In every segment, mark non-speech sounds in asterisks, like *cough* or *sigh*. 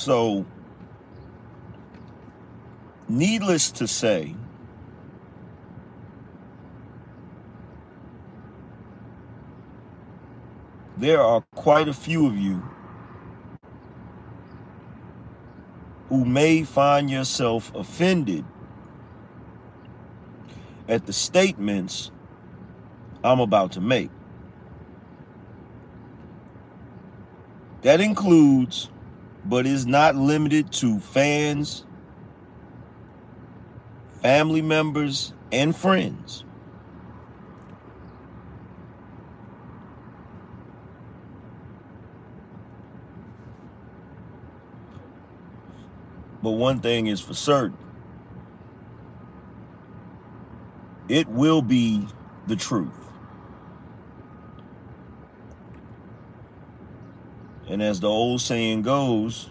So, needless to say, there are quite a few of you who may find yourself offended at the statements I'm about to make. That includes, but is not limited to fans, family members, and friends. But one thing is for certain it will be the truth. And as the old saying goes,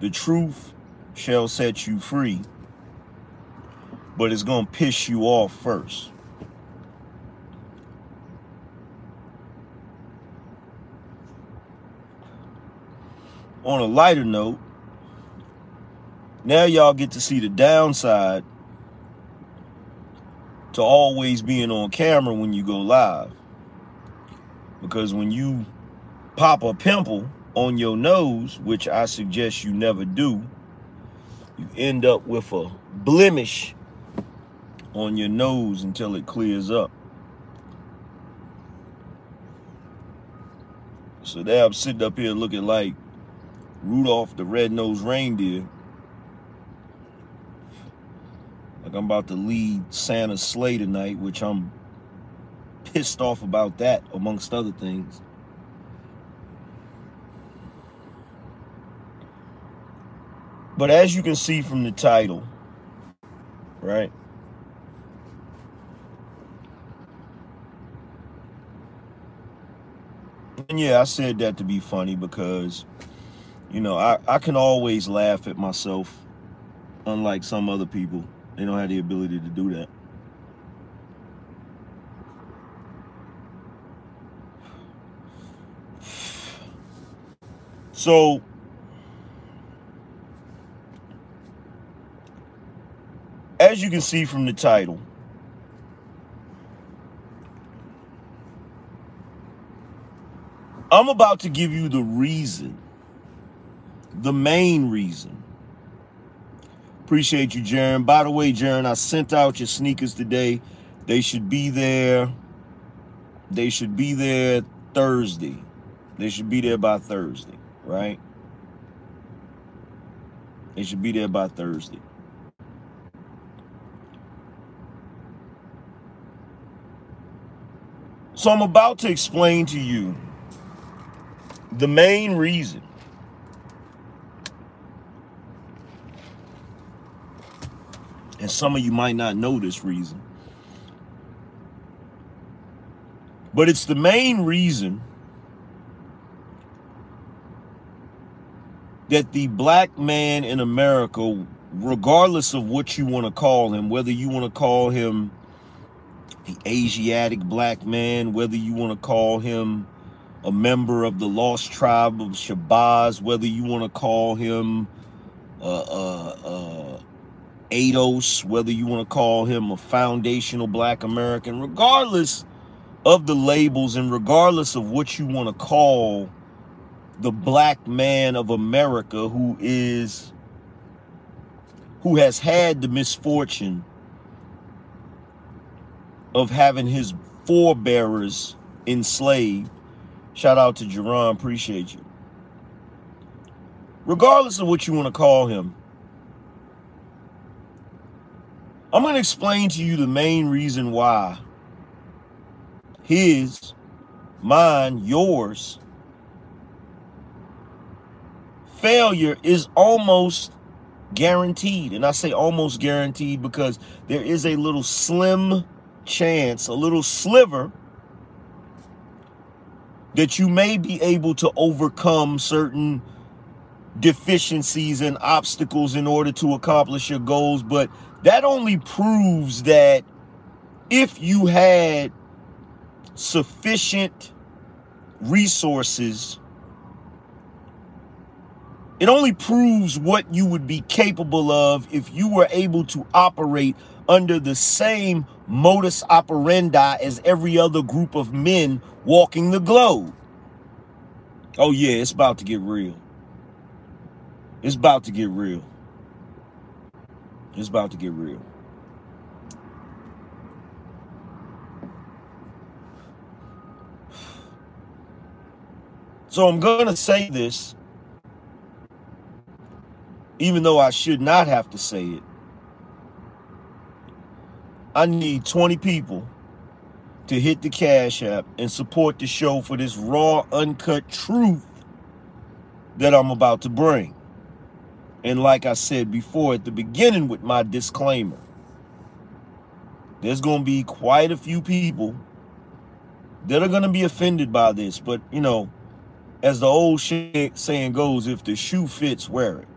the truth shall set you free, but it's going to piss you off first. On a lighter note, now y'all get to see the downside to always being on camera when you go live. Because when you pop a pimple on your nose, which I suggest you never do, you end up with a blemish on your nose until it clears up. So now I'm sitting up here looking like Rudolph the red-nosed reindeer. Like I'm about to lead Santa's sleigh tonight, which I'm pissed off about that, amongst other things. But as you can see from the title, right? And yeah, I said that to be funny because, you know, I, I can always laugh at myself, unlike some other people. They don't have the ability to do that. So, as you can see from the title, I'm about to give you the reason, the main reason. Appreciate you, Jaron. By the way, Jaron, I sent out your sneakers today. They should be there. They should be there Thursday. They should be there by Thursday, right? It should be there by Thursday. So I'm about to explain to you the main reason and some of you might not know this reason but it's the main reason that the black man in America regardless of what you want to call him whether you want to call him the Asiatic black man whether you want to call him a member of the lost tribe of Shabazz, whether you want to call him uh, uh, uh, ADOS, whether you want to call him a foundational black American, regardless of the labels and regardless of what you want to call the black man of America who is who has had the misfortune of having his forebearers enslaved Shout out to Jerron, appreciate you. Regardless of what you want to call him, I'm going to explain to you the main reason why his, mine, yours, failure is almost guaranteed. And I say almost guaranteed because there is a little slim chance, a little sliver that you may be able to overcome certain deficiencies and obstacles in order to accomplish your goals. But that only proves that if you had sufficient resources It only proves what you would be capable of if you were able to operate under the same modus operandi as every other group of men walking the globe. Oh, yeah, it's about to get real. It's about to get real. It's about to get real. So I'm going to say this, even though I should not have to say it. I need 20 people to hit the Cash App and support the show for this raw, uncut truth that I'm about to bring. And like I said before at the beginning with my disclaimer, there's going to be quite a few people that are going to be offended by this. But, you know, as the old saying goes, if the shoe fits, wear it.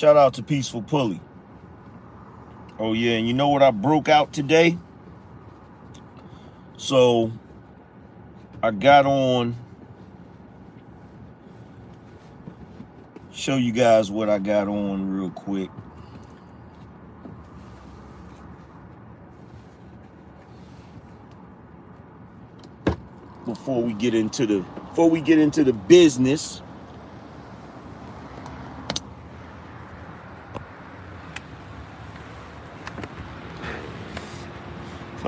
Shout out to Peaceful Pulley. Oh yeah, and you know what I broke out today? So I got on show you guys what I got on real quick. Before we get into the before we get into the business.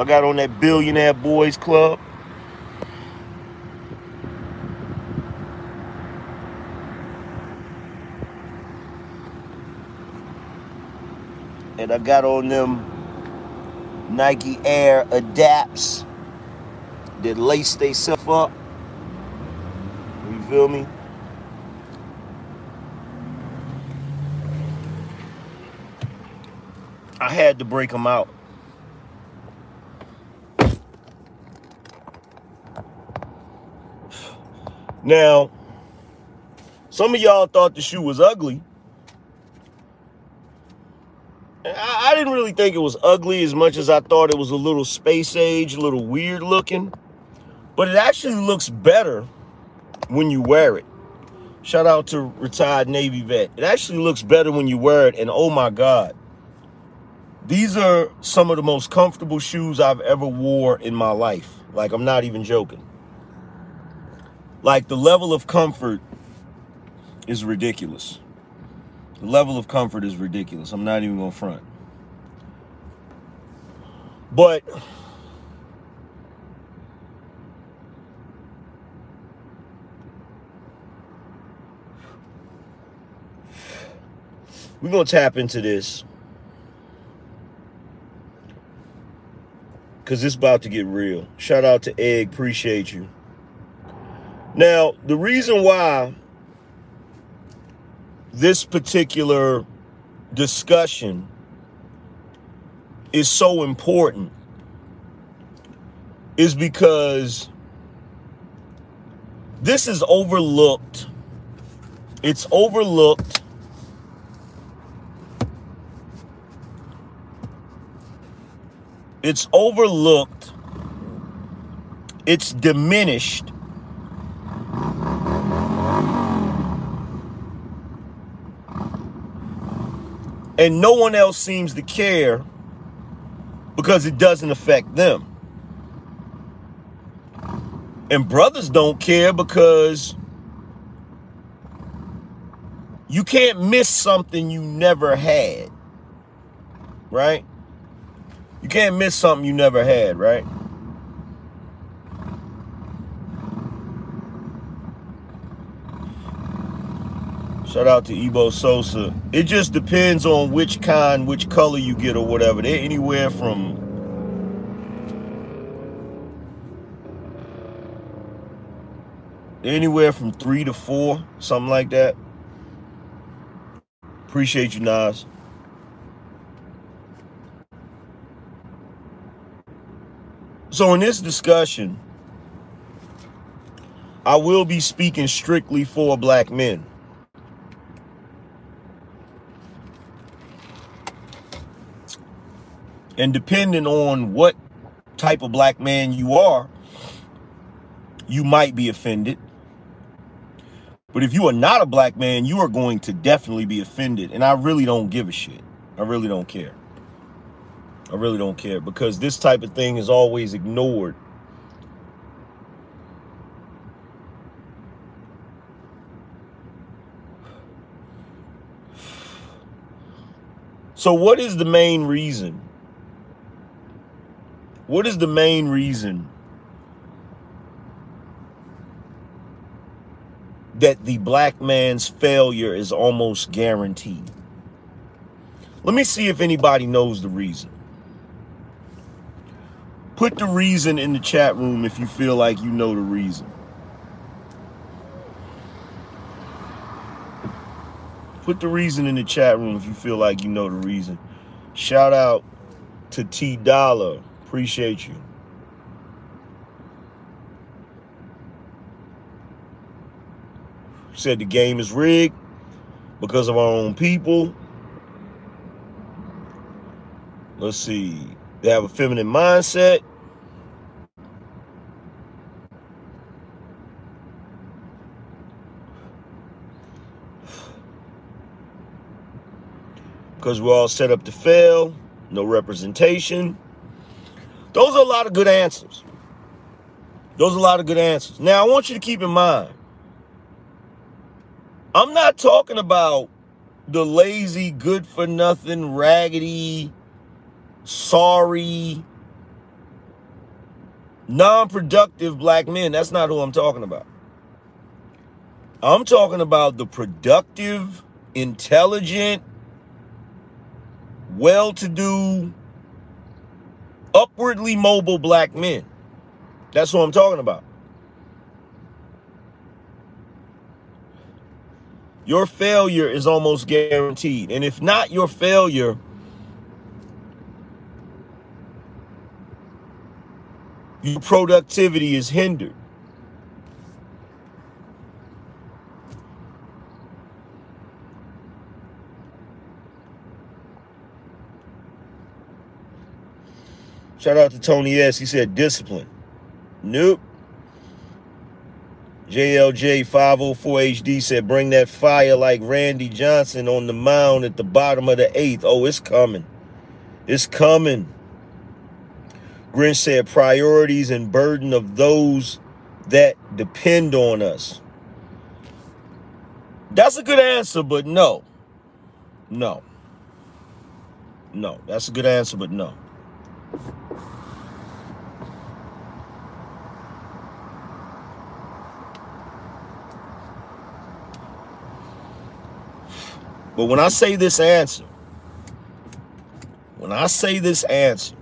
I got on that Billionaire Boys Club. and I got on them Nike Air Adapts that lace they stuff up. You feel me? I had to break them out. Now, some of y'all thought the shoe was ugly. I, I didn't really think it was ugly as much as I thought it was a little space age, a little weird looking. But it actually looks better when you wear it. Shout out to retired Navy vet. It actually looks better when you wear it. And oh my God, these are some of the most comfortable shoes I've ever wore in my life. Like, I'm not even joking. Like, the level of comfort is ridiculous. The level of comfort is ridiculous. I'm not even going to front. But we're going to tap into this because it's about to get real. Shout out to Egg. Appreciate you. Now, the reason why this particular discussion is so important is because this is overlooked. It's overlooked. It's overlooked. It's diminished and no one else seems to care because it doesn't affect them. And brothers don't care because you can't miss something you never had. Right? You can't miss something you never had, right? Shout out to Ebo Sosa. It just depends on which kind, which color you get or whatever. They're anywhere from anywhere from three to four, something like that. Appreciate you, Nas. So in this discussion, I will be speaking strictly for black men. And depending on what type of black man you are, you might be offended. But if you are not a black man, you are going to definitely be offended. And I really don't give a shit. I really don't care. I really don't care because this type of thing is always ignored. So what is the main reason? What is the main reason that the black man's failure is almost guaranteed. Let me see if anybody knows the reason. Put the reason in the chat room if you feel like you know the reason. Put the reason in the chat room if you feel like you know the reason. Shout out to T Dollar. Appreciate you. said the game is rigged because of our own people. Let's see. They have a feminine mindset. Because we're all set up to fail. No representation. Those are a lot of good answers. Those are a lot of good answers. Now, I want you to keep in mind I'm not talking about the lazy, good for nothing, raggedy, sorry, non productive black men. That's not who I'm talking about. I'm talking about the productive, intelligent, well to do, upwardly mobile black men. That's what I'm talking about. your failure is almost guaranteed. And if not your failure, your productivity is hindered. Shout out to Tony S. He said discipline. Nope. JLJ504HD said, bring that fire like Randy Johnson on the mound at the bottom of the eighth. Oh, it's coming. It's coming. Grinch said, priorities and burden of those that depend on us. That's a good answer, but no. No. No, that's a good answer, but no. But when I say this answer, when I say this answer,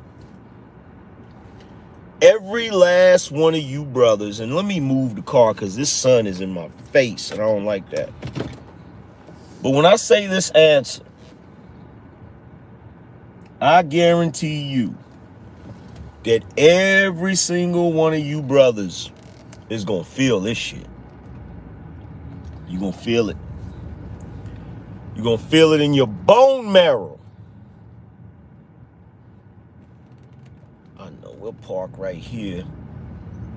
every last one of you brothers, and let me move the car because this sun is in my face and I don't like that. But when I say this answer, I guarantee you that every single one of you brothers is going to feel this shit. You're going to feel it. You're going to feel it in your bone marrow. I know. We'll park right here.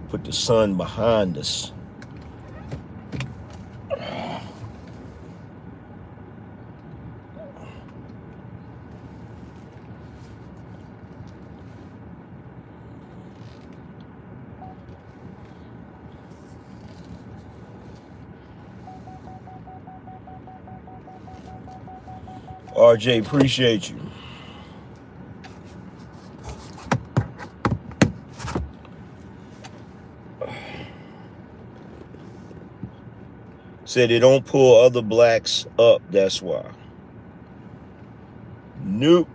Put the sun behind us. RJ, appreciate you. Said they don't pull other blacks up, that's why. Nope.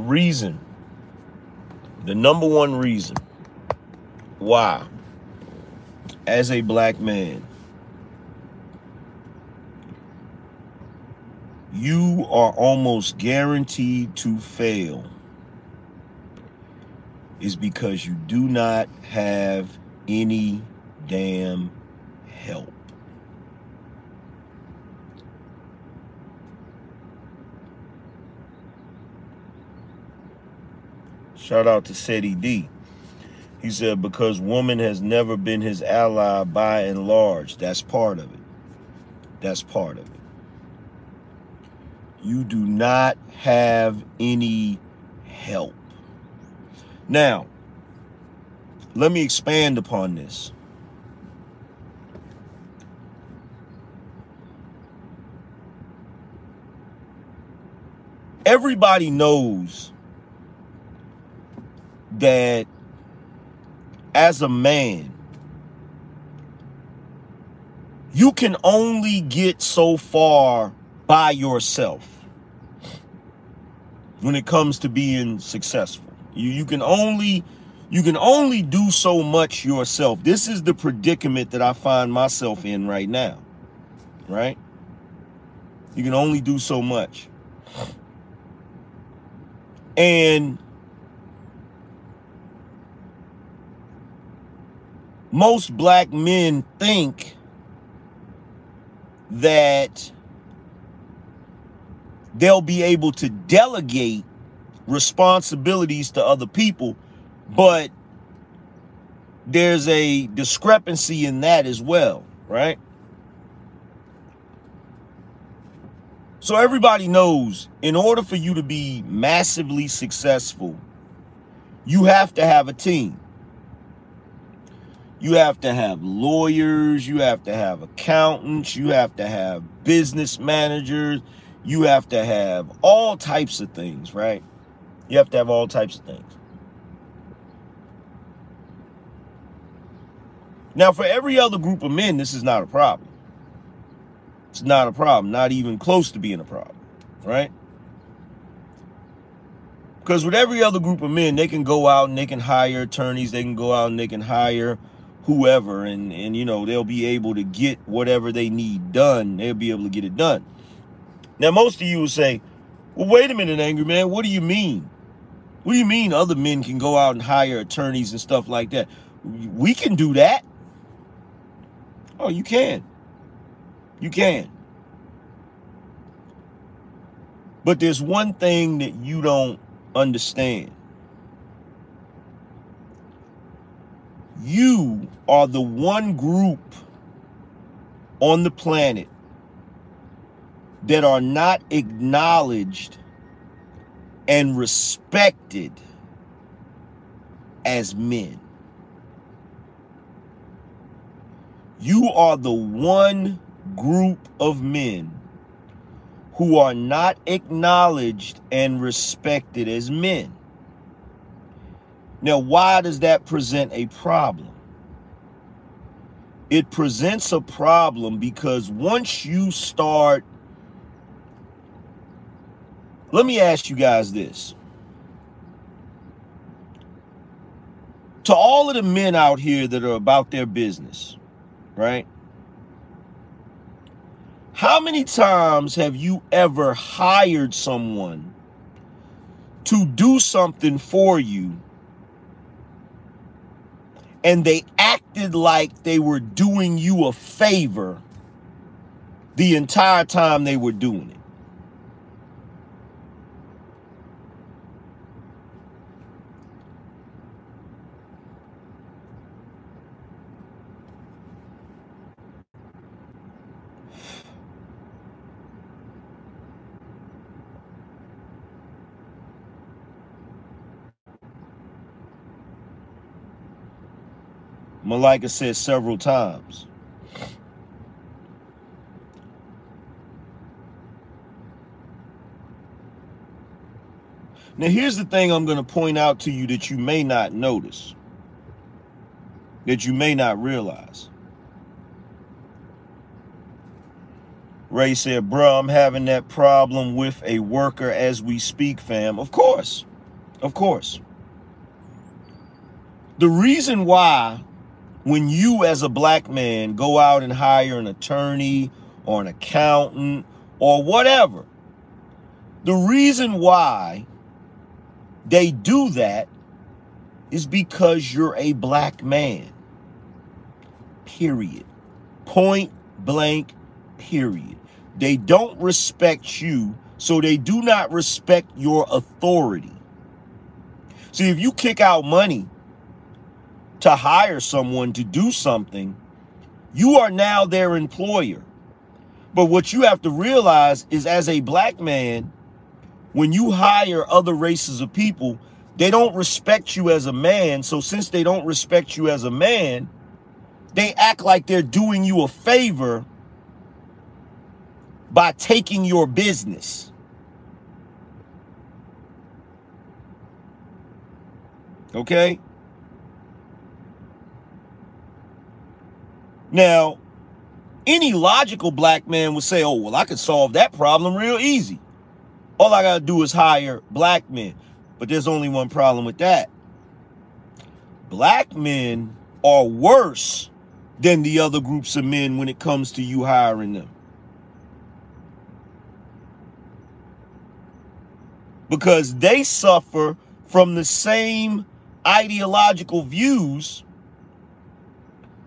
Reason, the number one reason why, as a black man, you are almost guaranteed to fail is because you do not have any damn help. Shout out to Seti D. He said, because woman has never been his ally by and large. That's part of it. That's part of it. You do not have any help. Now, let me expand upon this. Everybody knows that as a man, you can only get so far by yourself when it comes to being successful. You you can only you can only do so much yourself. This is the predicament that I find myself in right now. Right? You can only do so much. And most black men think that they'll be able to delegate responsibilities to other people, but there's a discrepancy in that as well, right? So everybody knows in order for you to be massively successful, you have to have a team. You have to have lawyers, you have to have accountants, you have to have business managers, you have to have all types of things, right? You have to have all types of things. Now, for every other group of men, this is not a problem. It's not a problem, not even close to being a problem, right? Because with every other group of men, they can go out and they can hire attorneys, they can go out and they can hire whoever, and, and you know, they'll be able to get whatever they need done. They'll be able to get it done. Now, most of you will say, well, wait a minute, Angry Man, what do you mean? What do you mean other men can go out and hire attorneys and stuff like that? We can do that. Oh, you can. You can. But there's one thing that you don't understand. You are the one group on the planet that are not acknowledged and respected as men. You are the one group of men who are not acknowledged and respected as men. Now, why does that present a problem? It presents a problem because once you start let me ask you guys this. To all of the men out here that are about their business, right? How many times have you ever hired someone to do something for you and they acted like they were doing you a favor the entire time they were doing it? Malika said several times. Now, here's the thing I'm going to point out to you that you may not notice, that you may not realize. Ray said, Bro, I'm having that problem with a worker as we speak, fam. Of course. Of course. The reason why when you as a black man go out and hire an attorney or an accountant or whatever, the reason why they do that is because you're a black man. Period. Point blank, period. They don't respect you, so they do not respect your authority. See, if you kick out money to hire someone to do something, you are now their employer. But what you have to realize is as a black man, when you hire other races of people, they don't respect you as a man. So since they don't respect you as a man, they act like they're doing you a favor by taking your business. Okay? Now, any logical black man would say, oh, well, I could solve that problem real easy. All I got to do is hire black men. But there's only one problem with that. Black men are worse than the other groups of men when it comes to you hiring them. Because they suffer from the same ideological views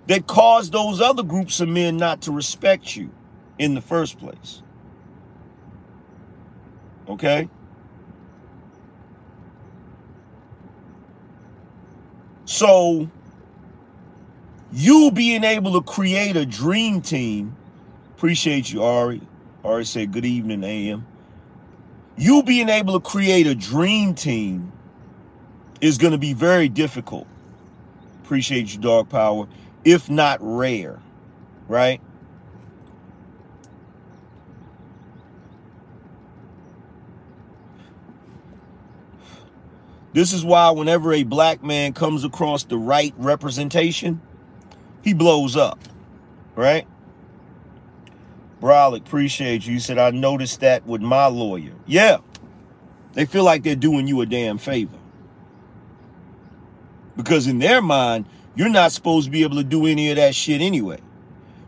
that caused those other groups of men not to respect you in the first place. Okay? So, you being able to create a dream team, appreciate you, Ari. Ari said, good evening, AM. You being able to create a dream team is going to be very difficult. Appreciate you, Dog Power if not rare, right? This is why whenever a black man comes across the right representation, he blows up, right? Brolic, appreciate you. You said, I noticed that with my lawyer. Yeah. They feel like they're doing you a damn favor. Because in their mind, you're not supposed to be able to do any of that shit anyway.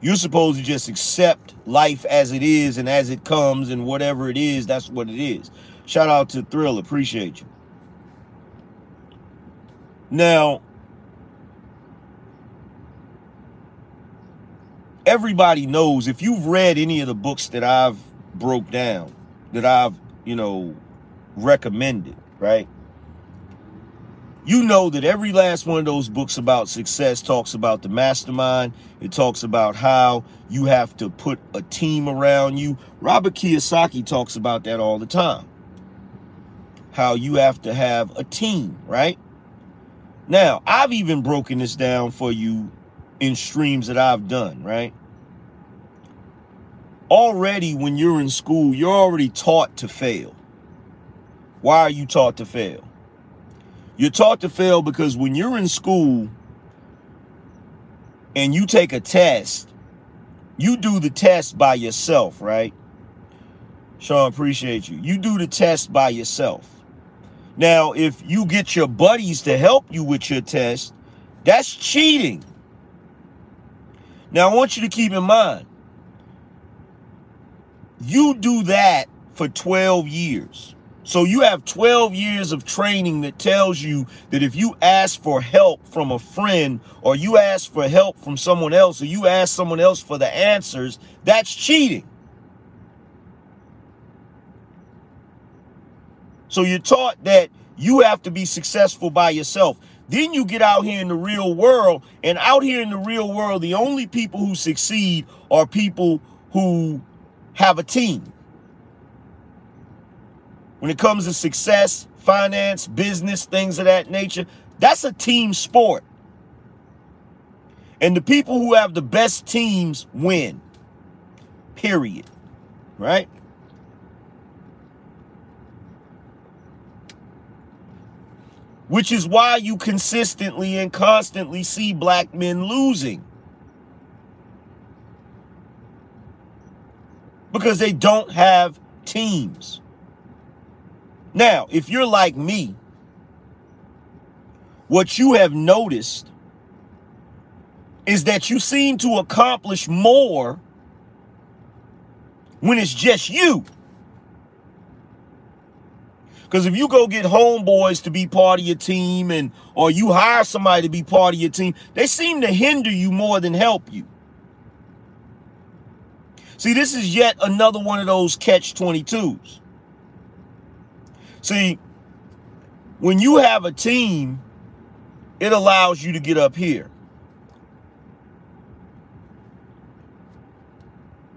You're supposed to just accept life as it is and as it comes and whatever it is, that's what it is. Shout out to Thrill, appreciate you. Now, everybody knows if you've read any of the books that I've broke down, that I've, you know, recommended, right? You know that every last one of those books about success talks about the mastermind. It talks about how you have to put a team around you. Robert Kiyosaki talks about that all the time. How you have to have a team, right? Now, I've even broken this down for you in streams that I've done, right? Already, when you're in school, you're already taught to fail. Why are you taught to fail? You're taught to fail because when you're in school and you take a test, you do the test by yourself, right? Sean, appreciate you. You do the test by yourself. Now, if you get your buddies to help you with your test, that's cheating. Now, I want you to keep in mind, you do that for 12 years. So you have 12 years of training that tells you that if you ask for help from a friend or you ask for help from someone else or you ask someone else for the answers, that's cheating. So you're taught that you have to be successful by yourself. Then you get out here in the real world, and out here in the real world, the only people who succeed are people who have a team. When it comes to success, finance, business, things of that nature, that's a team sport. And the people who have the best teams win. Period. Right? Which is why you consistently and constantly see black men losing. Because they don't have teams. Now, if you're like me, what you have noticed is that you seem to accomplish more when it's just you. Because if you go get homeboys to be part of your team and or you hire somebody to be part of your team, they seem to hinder you more than help you. See, this is yet another one of those catch 22s. See, when you have a team, it allows you to get up here.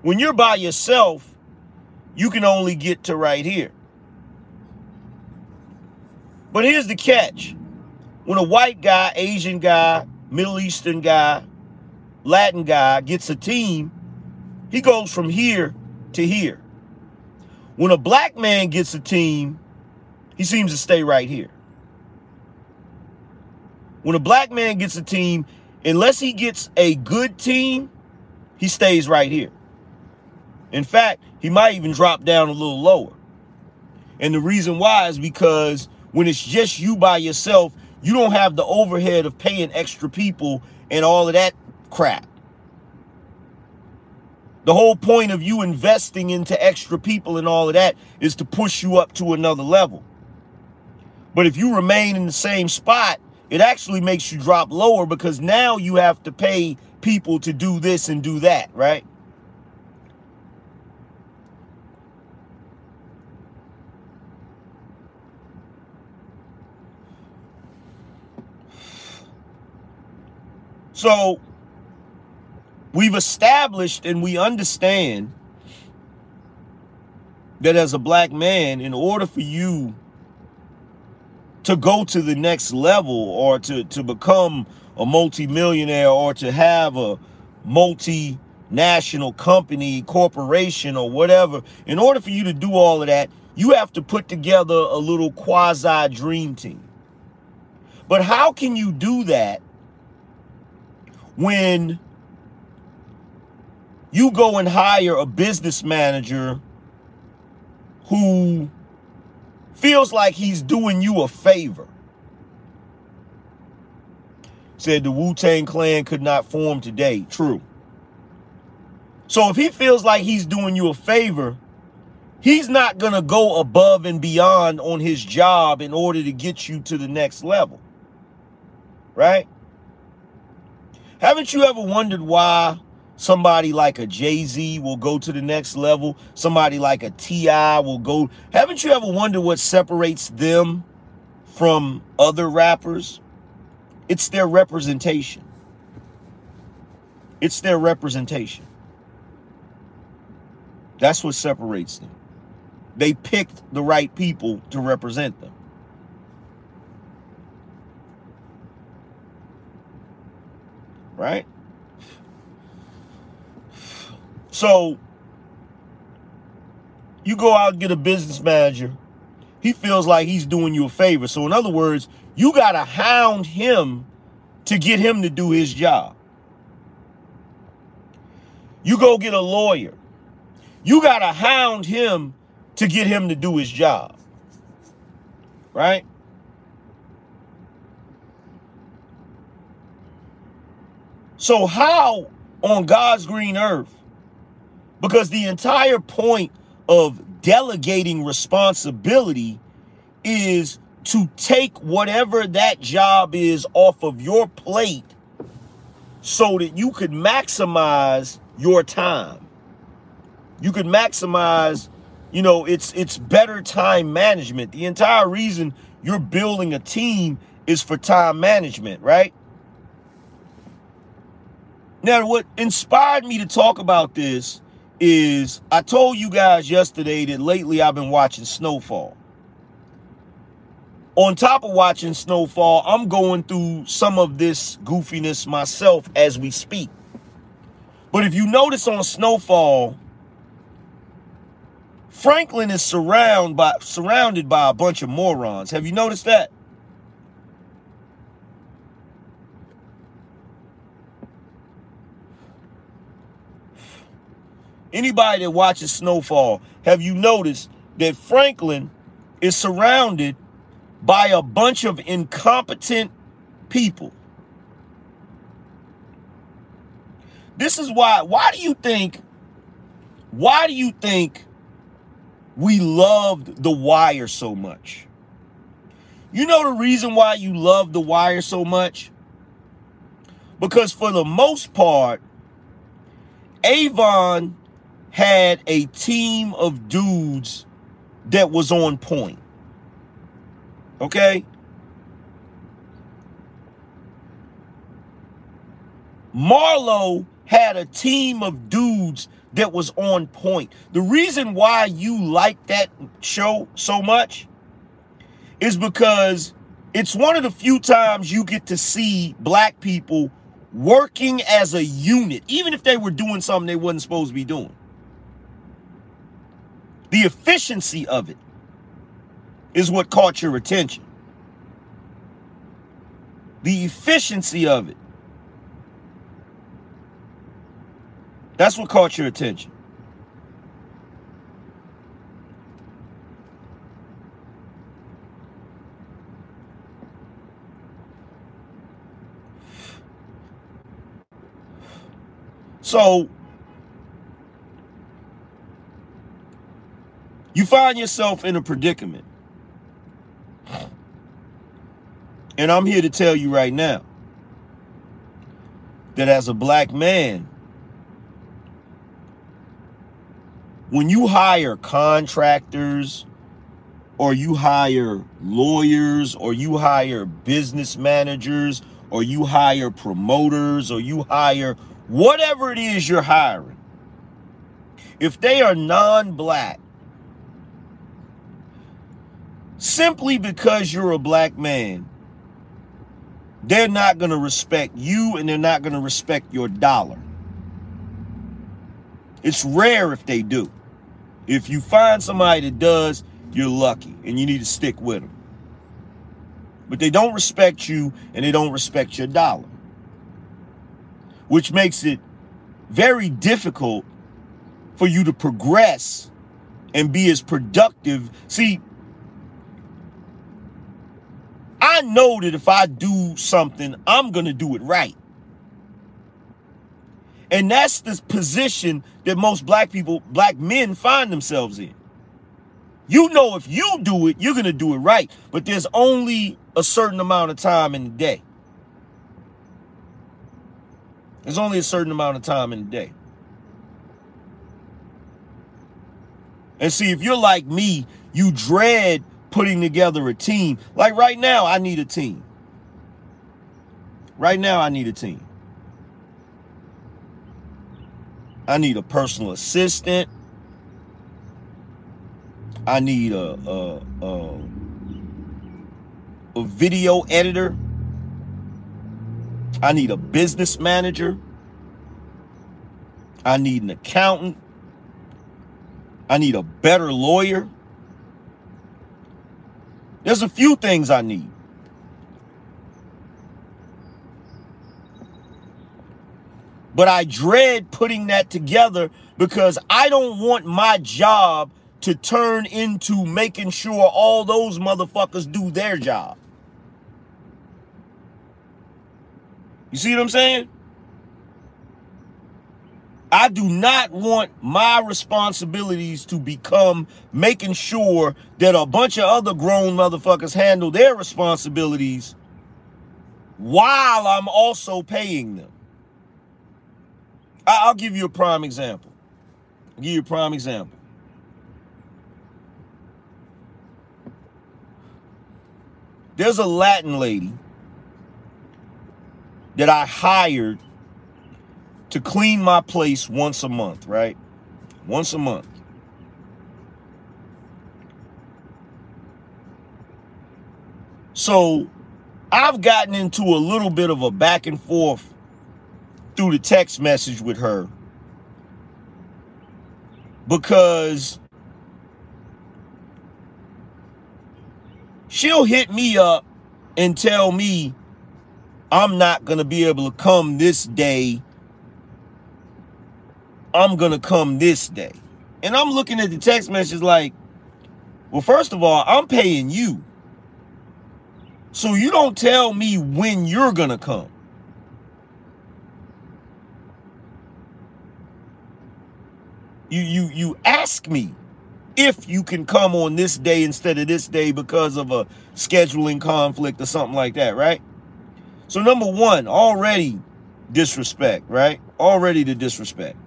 When you're by yourself, you can only get to right here. But here's the catch. When a white guy, Asian guy, Middle Eastern guy, Latin guy gets a team, he goes from here to here. When a black man gets a team, he seems to stay right here. When a black man gets a team, unless he gets a good team, he stays right here. In fact, he might even drop down a little lower. And the reason why is because when it's just you by yourself, you don't have the overhead of paying extra people and all of that crap. The whole point of you investing into extra people and all of that is to push you up to another level. But if you remain in the same spot, it actually makes you drop lower because now you have to pay people to do this and do that, right? So we've established and we understand that as a black man, in order for you to go to the next level or to, to become a multimillionaire or to have a multinational company, corporation, or whatever, in order for you to do all of that, you have to put together a little quasi dream team. But how can you do that when you go and hire a business manager who feels like he's doing you a favor. Said the Wu Tang Clan could not form today. True. So if he feels like he's doing you a favor, he's not going to go above and beyond on his job in order to get you to the next level. Right? Haven't you ever wondered why somebody like a Jay-Z will go to the next level? Somebody like a T.I. will go. Haven't you ever wondered what separates them from other rappers? It's their representation. It's their representation. That's what separates them. They picked the right people to represent them. right? So you go out and get a business manager. He feels like he's doing you a favor. So in other words, you got to hound him to get him to do his job. You go get a lawyer. You got to hound him to get him to do his job. Right? So, how on God's green earth? Because the entire point of delegating responsibility is to take whatever that job is off of your plate so that you could maximize your time. You could maximize, you know, it's it's better time management. The entire reason you're building a team is for time management, right? Now, what inspired me to talk about this is I told you guys yesterday that lately I've been watching Snowfall. On top of watching Snowfall, I'm going through some of this goofiness myself as we speak. But if you notice on Snowfall, Franklin is surrounded by surrounded by a bunch of morons. Have you noticed that? Anybody that watches Snowfall, have you noticed that Franklin is surrounded by a bunch of incompetent people? This is why, why do you think, why do you think we loved The Wire so much. You know the reason why you love The Wire so much? Because for the most part, Avon had a team of dudes that was on point. Okay? Marlo had a team of dudes that was on point. The reason why you like that show so much is because it's one of the few times you get to see black people working as a unit, even if they were doing something they wasn't supposed to be doing. The efficiency of it is what caught your attention. The efficiency of it. That's what caught your attention. So you find yourself in a predicament. And I'm here to tell you right now that as a black man, when you hire contractors or you hire lawyers or you hire business managers or you hire promoters or you hire whatever it is you're hiring, if they are non black, simply because you're a black man, they're not going to respect you and they're not going to respect your dollar. It's rare if they do. If you find somebody that does, you're lucky and you need to stick with them. But they don't respect you and they don't respect your dollar which makes it very difficult for you to progress and be as productive. See, I know that if I do something, I'm going to do it right. And that's the position that most black people, black men find themselves in. You know, if you do it, you're going to do it right. But there's only a certain amount of time in the day. There's only a certain amount of time in the day. And see, if you're like me, you dread putting together a team. Like right now, I need a team. Right now, I need a team. I need a personal assistant. I need a a, a, a video editor. I need a business manager. I need an accountant. I need a better lawyer. There's a few things I need. But I dread putting that together because I don't want my job to turn into making sure all those motherfuckers do their job. You see what I'm saying? I do not want my responsibilities to become making sure that a bunch of other grown motherfuckers handle their responsibilities while I'm also paying them. I'll give you a prime example. I'll give you a prime example. There's a Latin lady that I hired to clean my place once a month, right? Once a month. So I've gotten into a little bit of a back and forth through the text message with her because she'll hit me up and tell me I'm not going to be able to come this day. I'm to come this day. And I'm looking at the text message like, well, first of all, I'm paying you. So you don't tell me when you're to come. You you you ask me if you can come on this day instead of this day because of a scheduling conflict or something like that, right? So number one, already disrespect, right? Already the disrespect.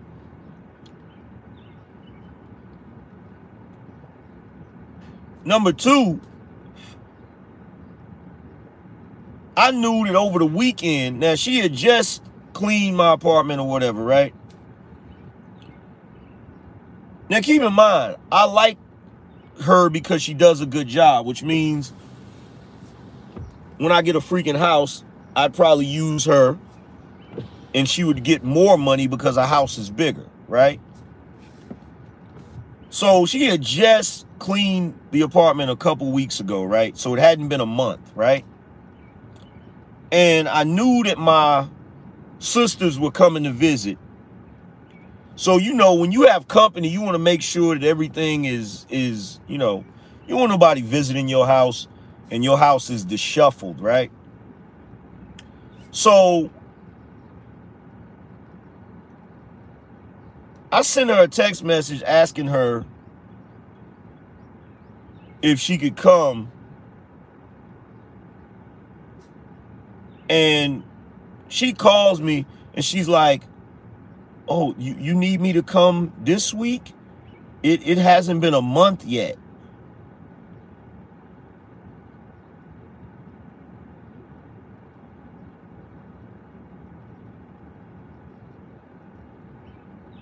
Number two, I knew that over the weekend, now she had just cleaned my apartment or whatever, right? Now keep in mind, I like her because she does a good job, which means when I get a freaking house, I'd probably use her and she would get more money because our house is bigger, right? So she had just cleaned the apartment a couple weeks ago, right? So it hadn't been a month, right? And I knew that my sisters were coming to visit. So you know, when you have company, you want to make sure that everything is is, you know, you want nobody visiting your house and your house is disheveled, right? So I sent her a text message asking her if she could come and she calls me and she's like oh you, you need me to come this week? It, it hasn't been a month yet.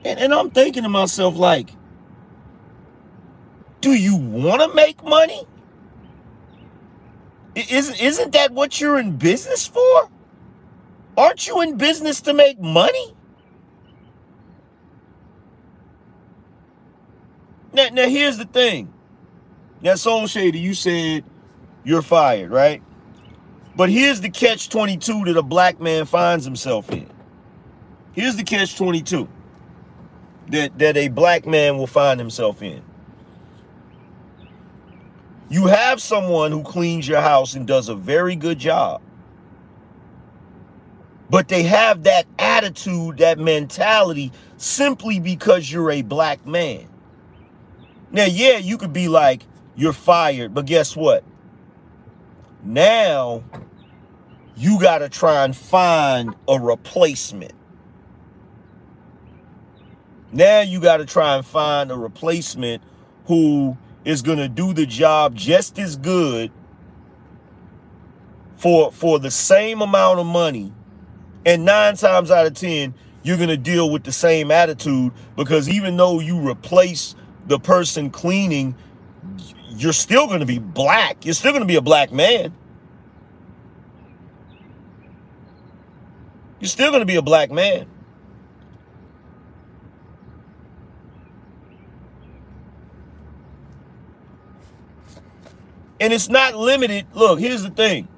And, and I'm thinking to myself, like, do you want to make money? Isn't, isn't that what you're in business for? Aren't you in business to make money? Now, now here's the thing. Now, Soul Shady, you said you're fired, right? But here's the catch 22 that a black man finds himself in. Here's the catch 22 that, that a black man will find himself in. You have someone who cleans your house and does a very good job. But they have that attitude, that mentality, simply because you're a black man. Now, yeah, you could be like, you're fired, but guess what? Now, you got to try and find a replacement. Now you got to try and find a replacement who is going to do the job just as good for for the same amount of money. And 9 times out of 10, you're going to deal with the same attitude because even though you replace the person cleaning, you're still going to be black. You're still going to be a black man. You're still going to be a black man. And it's not limited. Look, here's the thing.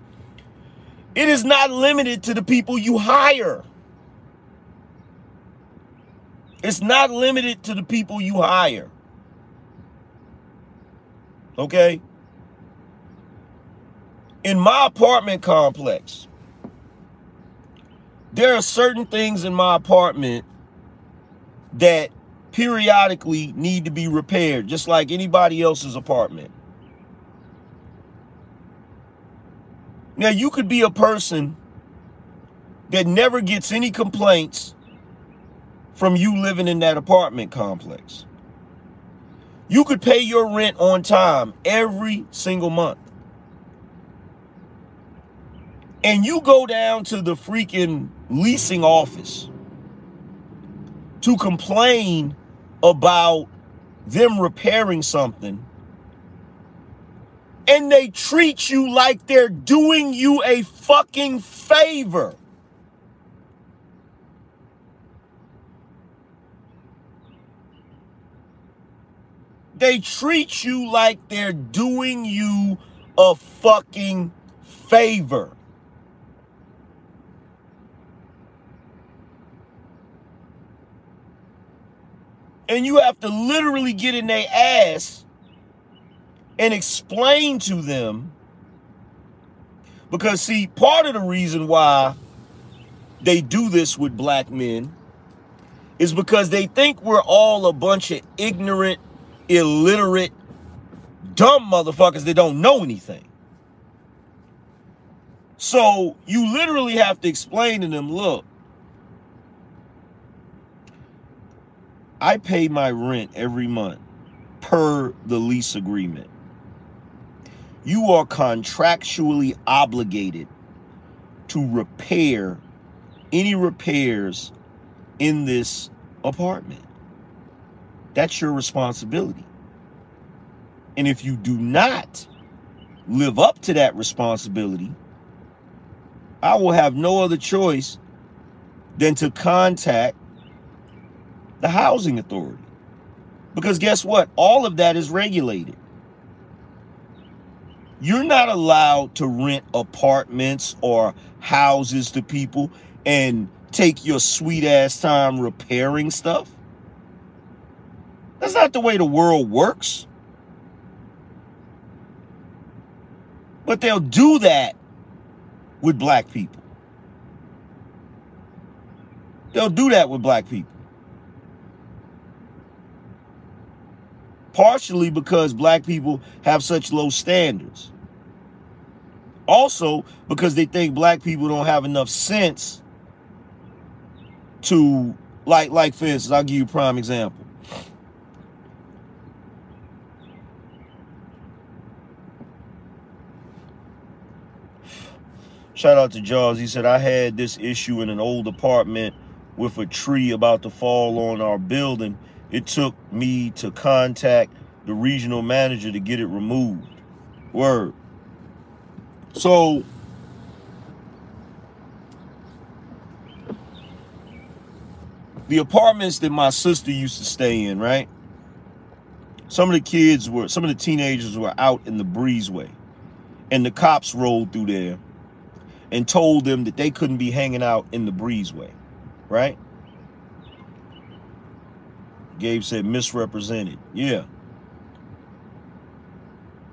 It is not limited to the people you hire. It's not limited to the people you hire. Okay? In my apartment complex, there are certain things in my apartment that periodically need to be repaired, just like anybody else's apartment. Now, you could be a person that never gets any complaints from you living in that apartment complex. You could pay your rent on time every single month. And you go down to the freaking leasing office to complain about them repairing something and they treat you like they're doing you a fucking favor. They treat you like they're doing you a fucking favor. And you have to literally get in their ass and explain to them because see part of the reason why they do this with black men is because they think we're all a bunch of ignorant illiterate, dumb motherfuckers that don't know anything. So you literally have to explain to them, look, I pay my rent every month per the lease agreement. You are contractually obligated to repair any repairs in this apartment. That's your responsibility. And if you do not live up to that responsibility, I will have no other choice than to contact the housing authority. Because guess what? All of that is regulated. You're not allowed to rent apartments or houses to people and take your sweet ass time repairing stuff. That's not the way the world works. But they'll do that with black people. They'll do that with black people. Partially because black people have such low standards. Also, because they think black people don't have enough sense to like like for instance, I'll give you a prime example. Shout out to Jaws. He said, I had this issue in an old apartment with a tree about to fall on our building. It took me to contact the regional manager to get it removed. Word. So the apartments that my sister used to stay in, right? Some of the kids were, some of the teenagers were out in the breezeway. And the cops rolled through there and told them that they couldn't be hanging out in the breezeway, right? Gabe said misrepresented. Yeah.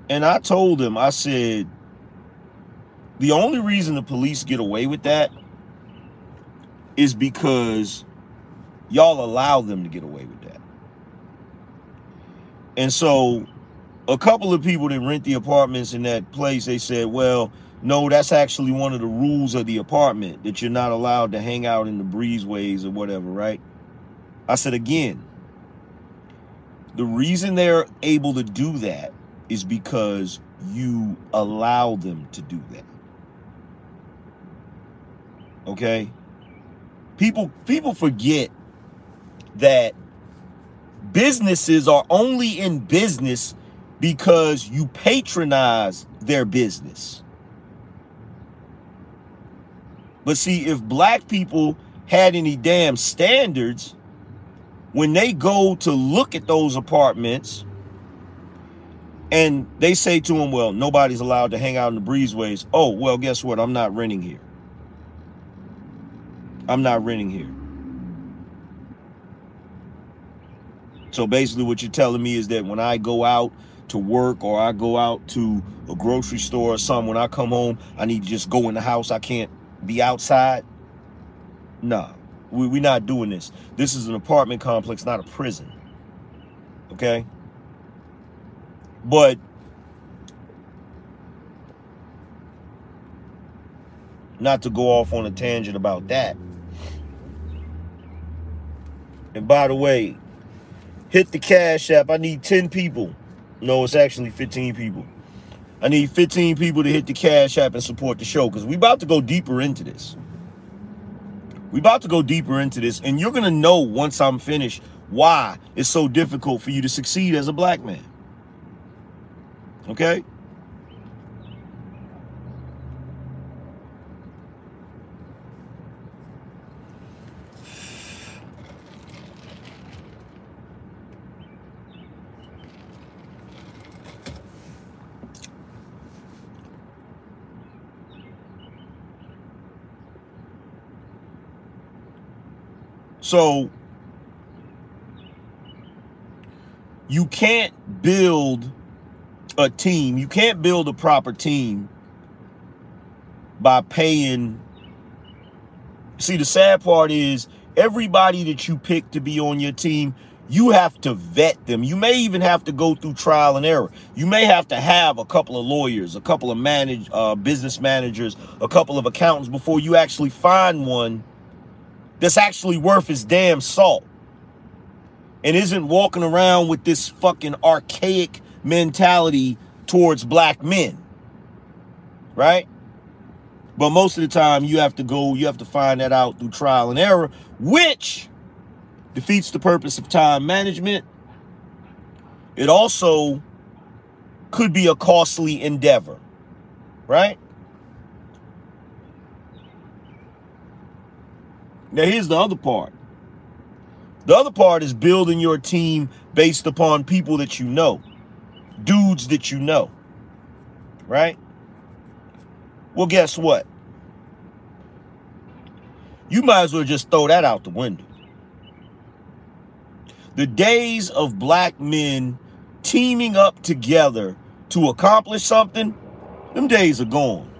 And I told him, I said, the only reason the police get away with that is because y'all allow them to get away with that. And so a couple of people that rent the apartments in that place, they said, well, no, that's actually one of the rules of the apartment that you're not allowed to hang out in the breezeways or whatever, right? I said again, the reason they're able to do that is because you allow them to do that. Okay? People people forget that businesses are only in business because you patronize their business. But see, if black people had any damn standards, when they go to look at those apartments and they say to them, well, nobody's allowed to hang out in the breezeways. Oh, well, guess what? I'm not renting here. I'm not renting here. So basically what you're telling me is that when I go out to work or I go out to a grocery store or something, when I come home, I need to just go in the house. I can't be outside. Nah, we, we're not doing this. This is an apartment complex, not a prison. Okay? But not to go off on a tangent about that. And by the way, hit the Cash App. I need 10 people. No, it's actually 15 people. I need 15 people to hit the Cash App and support the show because we about to go deeper into this. We about to go deeper into this, and you're gonna know once I'm finished why it's so difficult for you to succeed as a black man. Okay? So you can't build a team. You can't build a proper team by paying. See, the sad part is everybody that you pick to be on your team, you have to vet them. You may even have to go through trial and error. You may have to have a couple of lawyers, a couple of manage uh, business managers, a couple of accountants before you actually find one that's actually worth his damn salt and isn't walking around with this fucking archaic mentality towards black men. Right? But most of the time, you have to go, you have to find that out through trial and error, which defeats the purpose of time management. It also could be a costly endeavor, right? Now, here's the other part. The other part is building your team based upon people that you know, dudes that you know, right? Well, guess what? You might as well just throw that out the window. The days of black men teaming up together to accomplish something, them days are gone.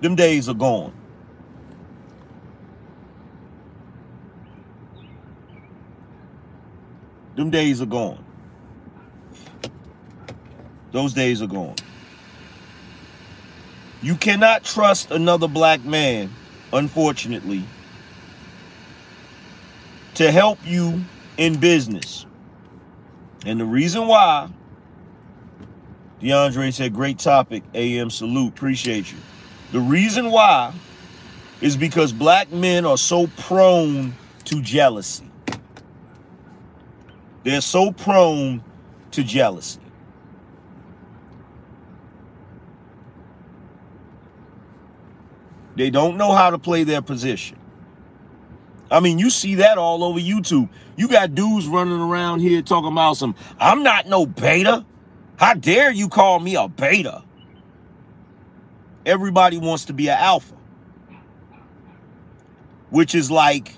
Them days are gone. Them days are gone. Those days are gone. You cannot trust another black man, unfortunately, to help you in business. And the reason why, DeAndre said, great topic, AM salute, appreciate you. The reason why is because black men are so prone to jealousy. They're so prone to jealousy. They don't know how to play their position. I mean, you see that all over YouTube. You got dudes running around here talking about some, I'm not no beta. How dare you call me a beta? Everybody wants to be an alpha, which is like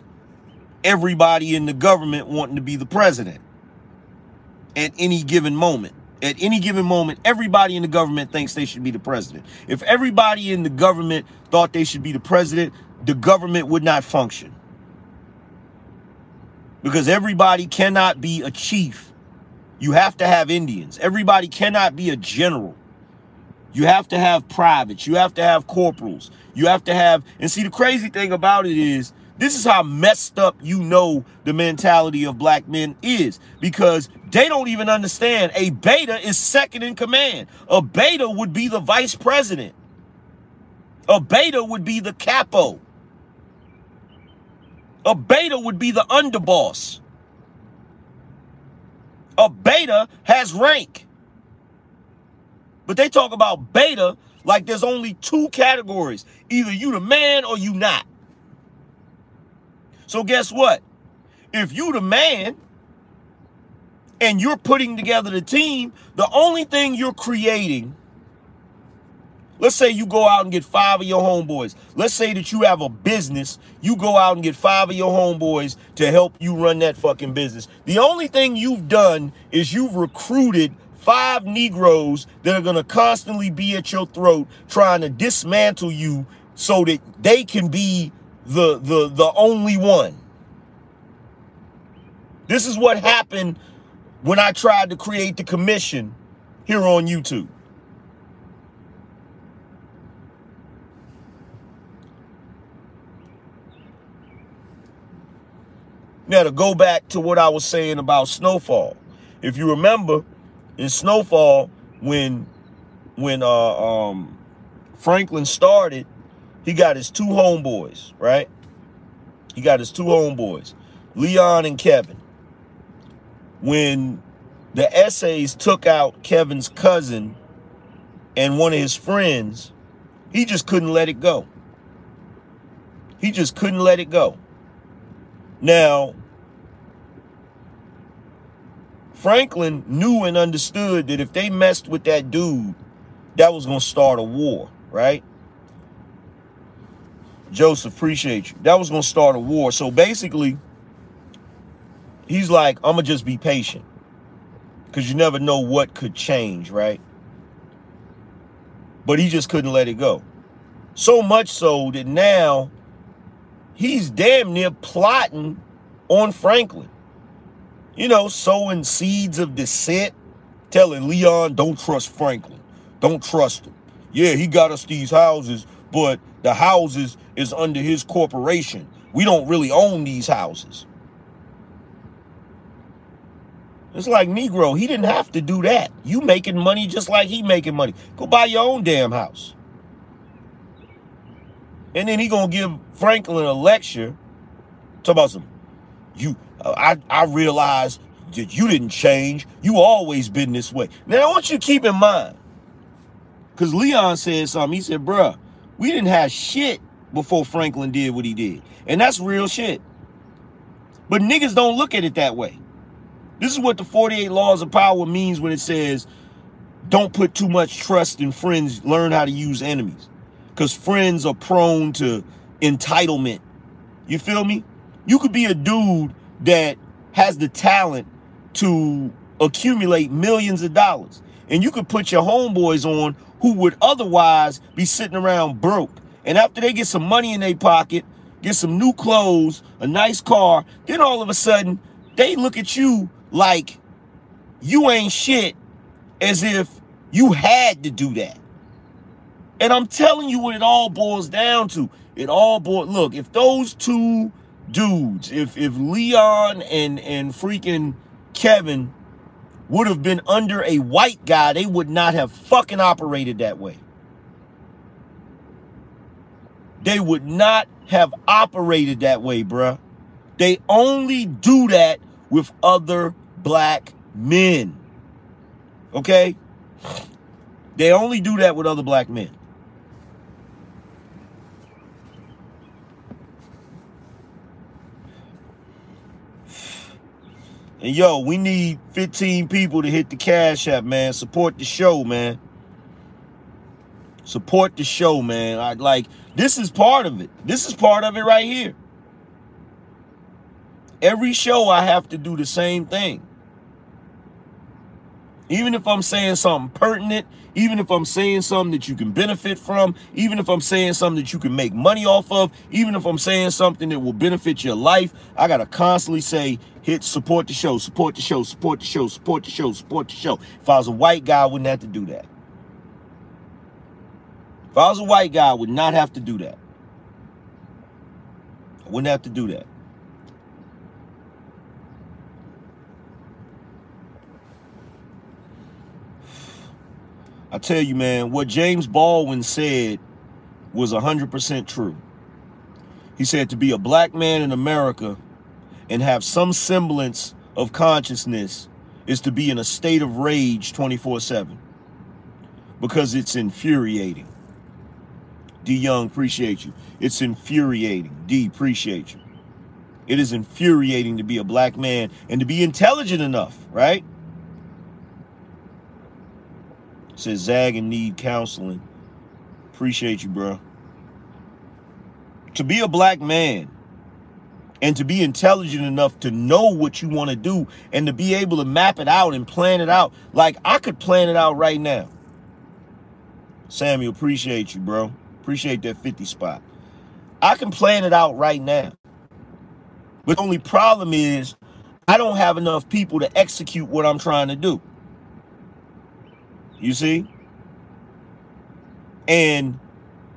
everybody in the government wanting to be the president at any given moment at any given moment, everybody in the government thinks they should be the president. If everybody in the government thought they should be the president, the government would not function. Because everybody cannot be a chief. You have to have Indians. Everybody cannot be a general. You have to have privates. You have to have corporals. You have to have, and see, the crazy thing about it is this is how messed up you know the mentality of black men is because they don't even understand a beta is second in command. A beta would be the vice president. A beta would be the capo. A beta would be the underboss. A beta has rank. But they talk about beta like there's only two categories. Either you the man or you not. So guess what? If you the man and you're putting together the team, the only thing you're creating, let's say you go out and get five of your homeboys. Let's say that you have a business, you go out and get five of your homeboys to help you run that fucking business. The only thing you've done is you've recruited five Negroes that are going to constantly be at your throat trying to dismantle you so that they can be the the the only one. This is what happened when I tried to create the commission here on YouTube. Now to go back to what I was saying about snowfall. If you remember in snowfall when when uh um Franklin started he got his two homeboys, right? He got his two homeboys, Leon and Kevin. When the essays took out Kevin's cousin and one of his friends, he just couldn't let it go. He just couldn't let it go. Now, Franklin knew and understood that if they messed with that dude, that was going to start a war, right? Joseph, appreciate you. That was going to start a war. So basically, he's like, I'm to just be patient. Because you never know what could change, right? But he just couldn't let it go. So much so that now he's damn near plotting on Franklin. you know, sowing seeds of dissent, telling Leon, don't trust Franklin. Don't trust him. Yeah, he got us these houses, but the houses is under his corporation. We don't really own these houses. It's like Negro, he didn't have to do that. You making money just like he making money. Go buy your own damn house. And then he gonna give Franklin a lecture. Talk about some, you, uh, I, I realize that you didn't change. You always been this way. Now I want you to keep in mind, because Leon said something. He said, bruh, we didn't have shit before Franklin did what he did. And that's real shit. But niggas don't look at it that way. This is what the 48 laws of power means when it says don't put too much trust in friends, learn how to use enemies. Because friends are prone to entitlement. You feel me? You could be a dude that has the talent to accumulate millions of dollars. And you could put your homeboys on who would otherwise be sitting around broke. And after they get some money in their pocket, get some new clothes, a nice car, then all of a sudden they look at you like you ain't shit as if you had to do that. And I'm telling you what it all boils down to. It all boils look, if those two dudes, if if Leon and and freaking Kevin would have been under a white guy, they would not have fucking operated that way. They would not have operated that way, bruh. They only do that with other black men. Okay? They only do that with other black men. And yo, we need 15 people to hit the cash app, man. Support the show, man. Support the show, man. I like this is part of it. This is part of it right here. Every show I have to do the same thing. Even if I'm saying something pertinent, even if I'm saying something that you can benefit from, even if I'm saying something that you can make money off of, even if I'm saying something that will benefit your life, I got to constantly say, hit support the show, support the show, support the show, support the show, support the show. If I was a white guy, I wouldn't have to do that. If I was a white guy, I would not have to do that. I wouldn't have to do that. I tell you, man, what James Baldwin said was 100% true. He said to be a black man in America and have some semblance of consciousness is to be in a state of rage 24 7 because it's infuriating. D Young, appreciate you. It's infuriating. D, appreciate you. It is infuriating to be a black man and to be intelligent enough, right? Says Zag and need counseling. Appreciate you, bro. To be a black man and to be intelligent enough to know what you want to do and to be able to map it out and plan it out. Like I could plan it out right now. Samuel, appreciate you, bro. Appreciate that 50 spot. I can plan it out right now. But the only problem is I don't have enough people to execute what I'm trying to do. You see? And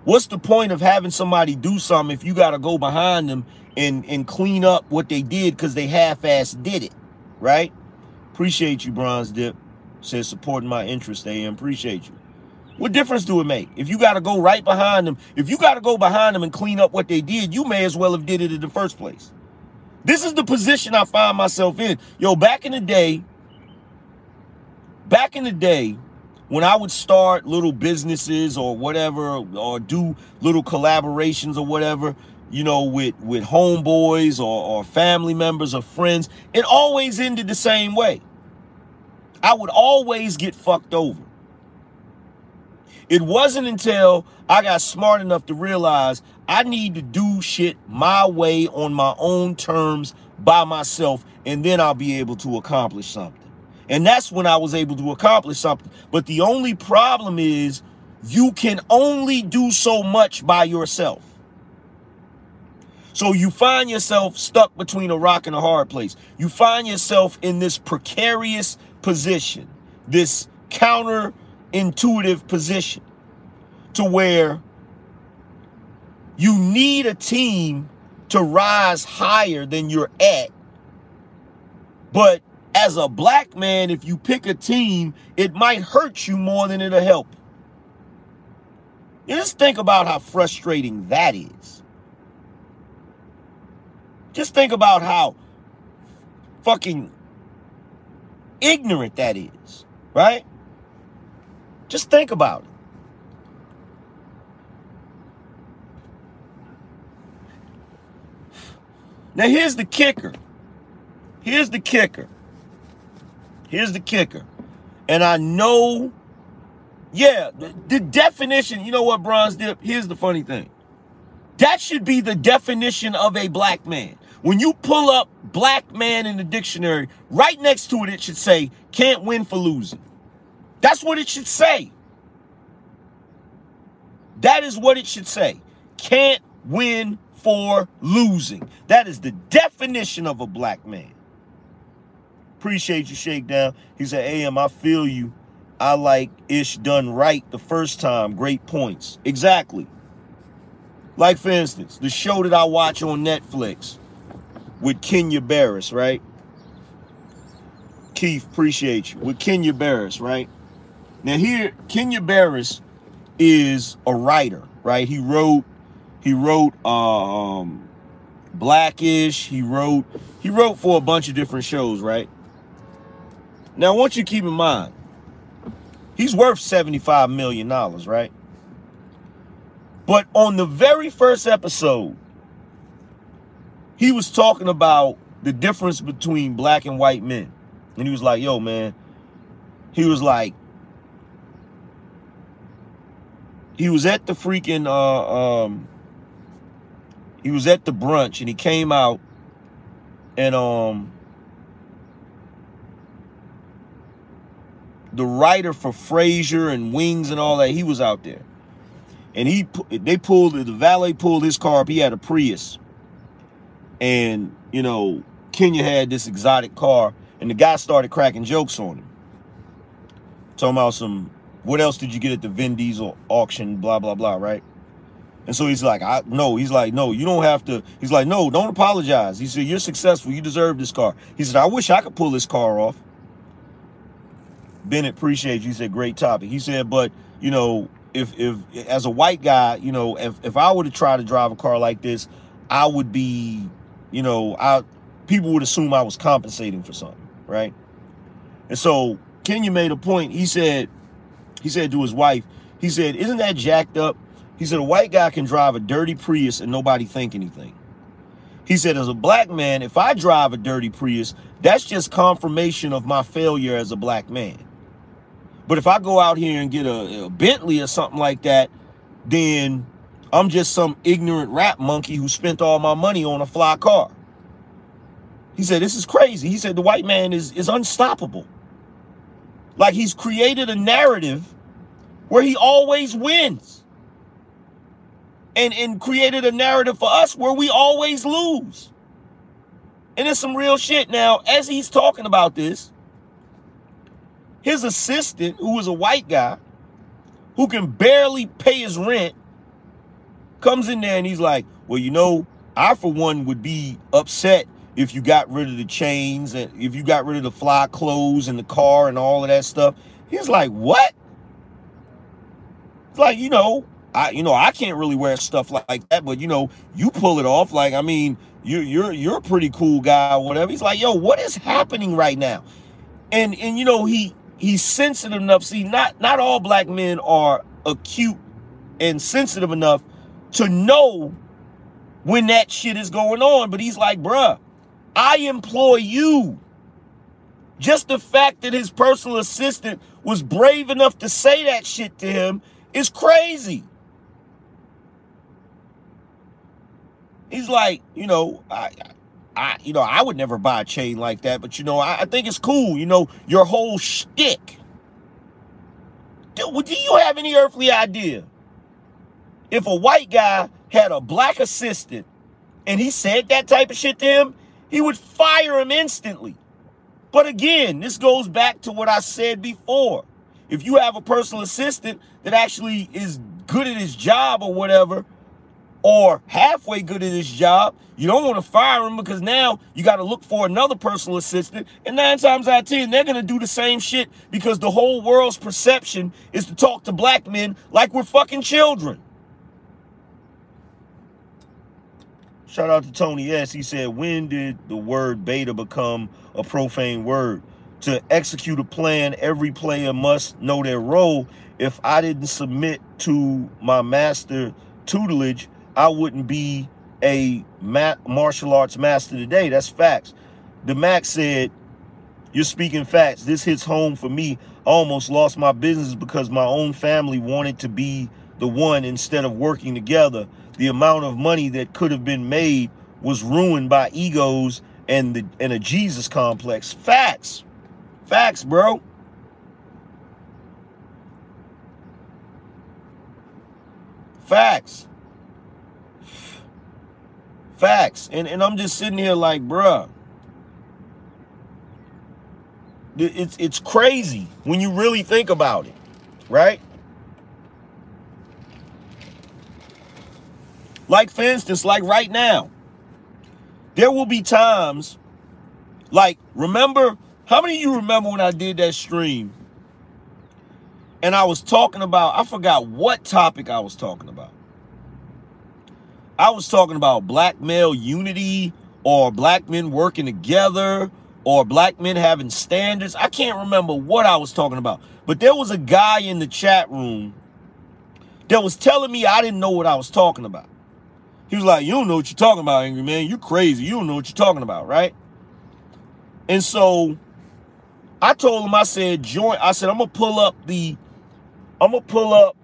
what's the point of having somebody do something if you got to go behind them and, and clean up what they did because they half-ass did it, right? Appreciate you, Bronze Dip. Says supporting my interest, AM. Appreciate you. What difference do it make? If you got to go right behind them, if you got to go behind them and clean up what they did, you may as well have did it in the first place. This is the position I find myself in. Yo, back in the day, back in the day, when I would start little businesses or whatever, or do little collaborations or whatever, you know, with with homeboys or, or family members or friends, it always ended the same way. I would always get fucked over. It wasn't until I got smart enough to realize I need to do shit my way on my own terms by myself, and then I'll be able to accomplish something. And that's when I was able to accomplish something. But the only problem is you can only do so much by yourself. So you find yourself stuck between a rock and a hard place. You find yourself in this precarious position, this counterintuitive position to where you need a team to rise higher than you're at. But as a black man, if you pick a team, it might hurt you more than it'll help. just think about how frustrating that is. Just think about how fucking ignorant that is, right? Just think about it. Now, here's the kicker. Here's the kicker. Here's the kicker. And I know, yeah, the, the definition, you know what, Bronze Dip? Here's the funny thing. That should be the definition of a black man. When you pull up black man in the dictionary, right next to it, it should say, can't win for losing. That's what it should say. That is what it should say. Can't win for losing. That is the definition of a black man. Appreciate you, Shakedown. He said, AM, I feel you. I like ish done right the first time. Great points. Exactly. Like, for instance, the show that I watch on Netflix with Kenya Barris, right? Keith, appreciate you. With Kenya Barris, right? Now, here, Kenya Barris is a writer, right? He wrote he wrote um, Blackish. He wrote he wrote for a bunch of different shows, right? Now, I want you to keep in mind, he's worth $75 million, right? But on the very first episode, he was talking about the difference between black and white men. And he was like, yo, man, he was like, he was at the freaking uh, um, he was at the brunch and he came out and um the writer for Frasier and Wings and all that, he was out there. And he they pulled the valet pulled his car up. He had a Prius. And, you know, Kenya had this exotic car and the guy started cracking jokes on him. Talking about some what else did you get at the Vin Diesel auction, blah blah blah, right? And so he's like, I no, he's like, no, you don't have to. He's like, no, don't apologize. He said, You're successful. You deserve this car. He said, I wish I could pull this car off. Bennett appreciate you. He said, great topic. He said, but you know, if if as a white guy, you know, if if I were to try to drive a car like this, I would be, you know, I people would assume I was compensating for something, right? And so Kenya made a point. He said, he said to his wife, he said, Isn't that jacked up? He said, a white guy can drive a dirty Prius and nobody think anything. He said, as a black man, if I drive a dirty Prius, that's just confirmation of my failure as a black man. But if I go out here and get a, a Bentley or something like that, then I'm just some ignorant rap monkey who spent all my money on a fly car. He said, this is crazy. He said, the white man is, is unstoppable. Like he's created a narrative where he always wins and, and created a narrative for us where we always lose. And it's some real shit. Now, as he's talking about this, his assistant, who is a white guy, who can barely pay his rent, comes in there and he's like, Well, you know, I for one would be upset if you got rid of the chains and if you got rid of the fly clothes and the car and all of that stuff. He's like, What? It's like, you know, I you know I can't really wear stuff like that, but you know you pull it off. Like I mean, you're you're you're a pretty cool guy whatever. He's like, yo, what is happening right now? And and you know he he's sensitive enough. See, not not all black men are acute and sensitive enough to know when that shit is going on. But he's like, bruh, I employ you. Just the fact that his personal assistant was brave enough to say that shit to him is crazy. He's like, you know, I, I, you know, I would never buy a chain like that, but you know, I, I think it's cool. You know, your whole shtick. Do, do you have any earthly idea if a white guy had a black assistant and he said that type of shit to him, he would fire him instantly. But again, this goes back to what I said before. If you have a personal assistant that actually is good at his job or whatever, or halfway good at his job, you don't want to fire him because now you got to look for another personal assistant. And nine times out of ten, they're going to do the same shit because the whole world's perception is to talk to black men like we're fucking children. Shout out to Tony S. He said, When did the word beta become a profane word? To execute a plan, every player must know their role. If I didn't submit to my master tutelage, I wouldn't be a martial arts master today. That's facts. The Mac said, You're speaking facts. This hits home for me. I almost lost my business because my own family wanted to be the one instead of working together the amount of money that could have been made was ruined by egos and the and a Jesus complex. Facts. Facts, bro. Facts. Facts. And and I'm just sitting here like, bruh. It's it's crazy when you really think about it, right? Like, for instance, like right now, there will be times, like, remember, how many of you remember when I did that stream and I was talking about, I forgot what topic I was talking about. I was talking about black male unity or black men working together or black men having standards. I can't remember what I was talking about. But there was a guy in the chat room that was telling me I didn't know what I was talking about. He was like, You don't know what you're talking about, Angry Man. You crazy. You don't know what you're talking about, right? And so I told him, I said, join. I said, I'm gonna pull up the I'm gonna pull up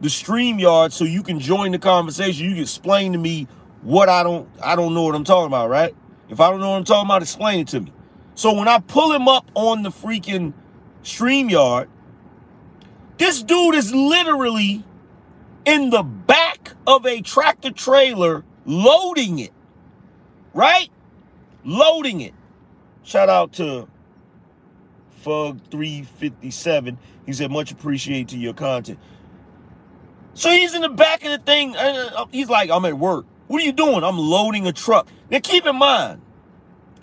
the StreamYard so you can join the conversation. You can explain to me what I don't I don't know what I'm talking about, right? If I don't know what I'm talking about, explain it to me. So when I pull him up on the freaking StreamYard, this dude is literally in the back of a tractor trailer loading it. Right? Loading it. Shout out to Fug 357. He said, much appreciate to your content. So he's in the back of the thing. Uh, uh, he's like, I'm at work. What are you doing? I'm loading a truck. Now keep in mind,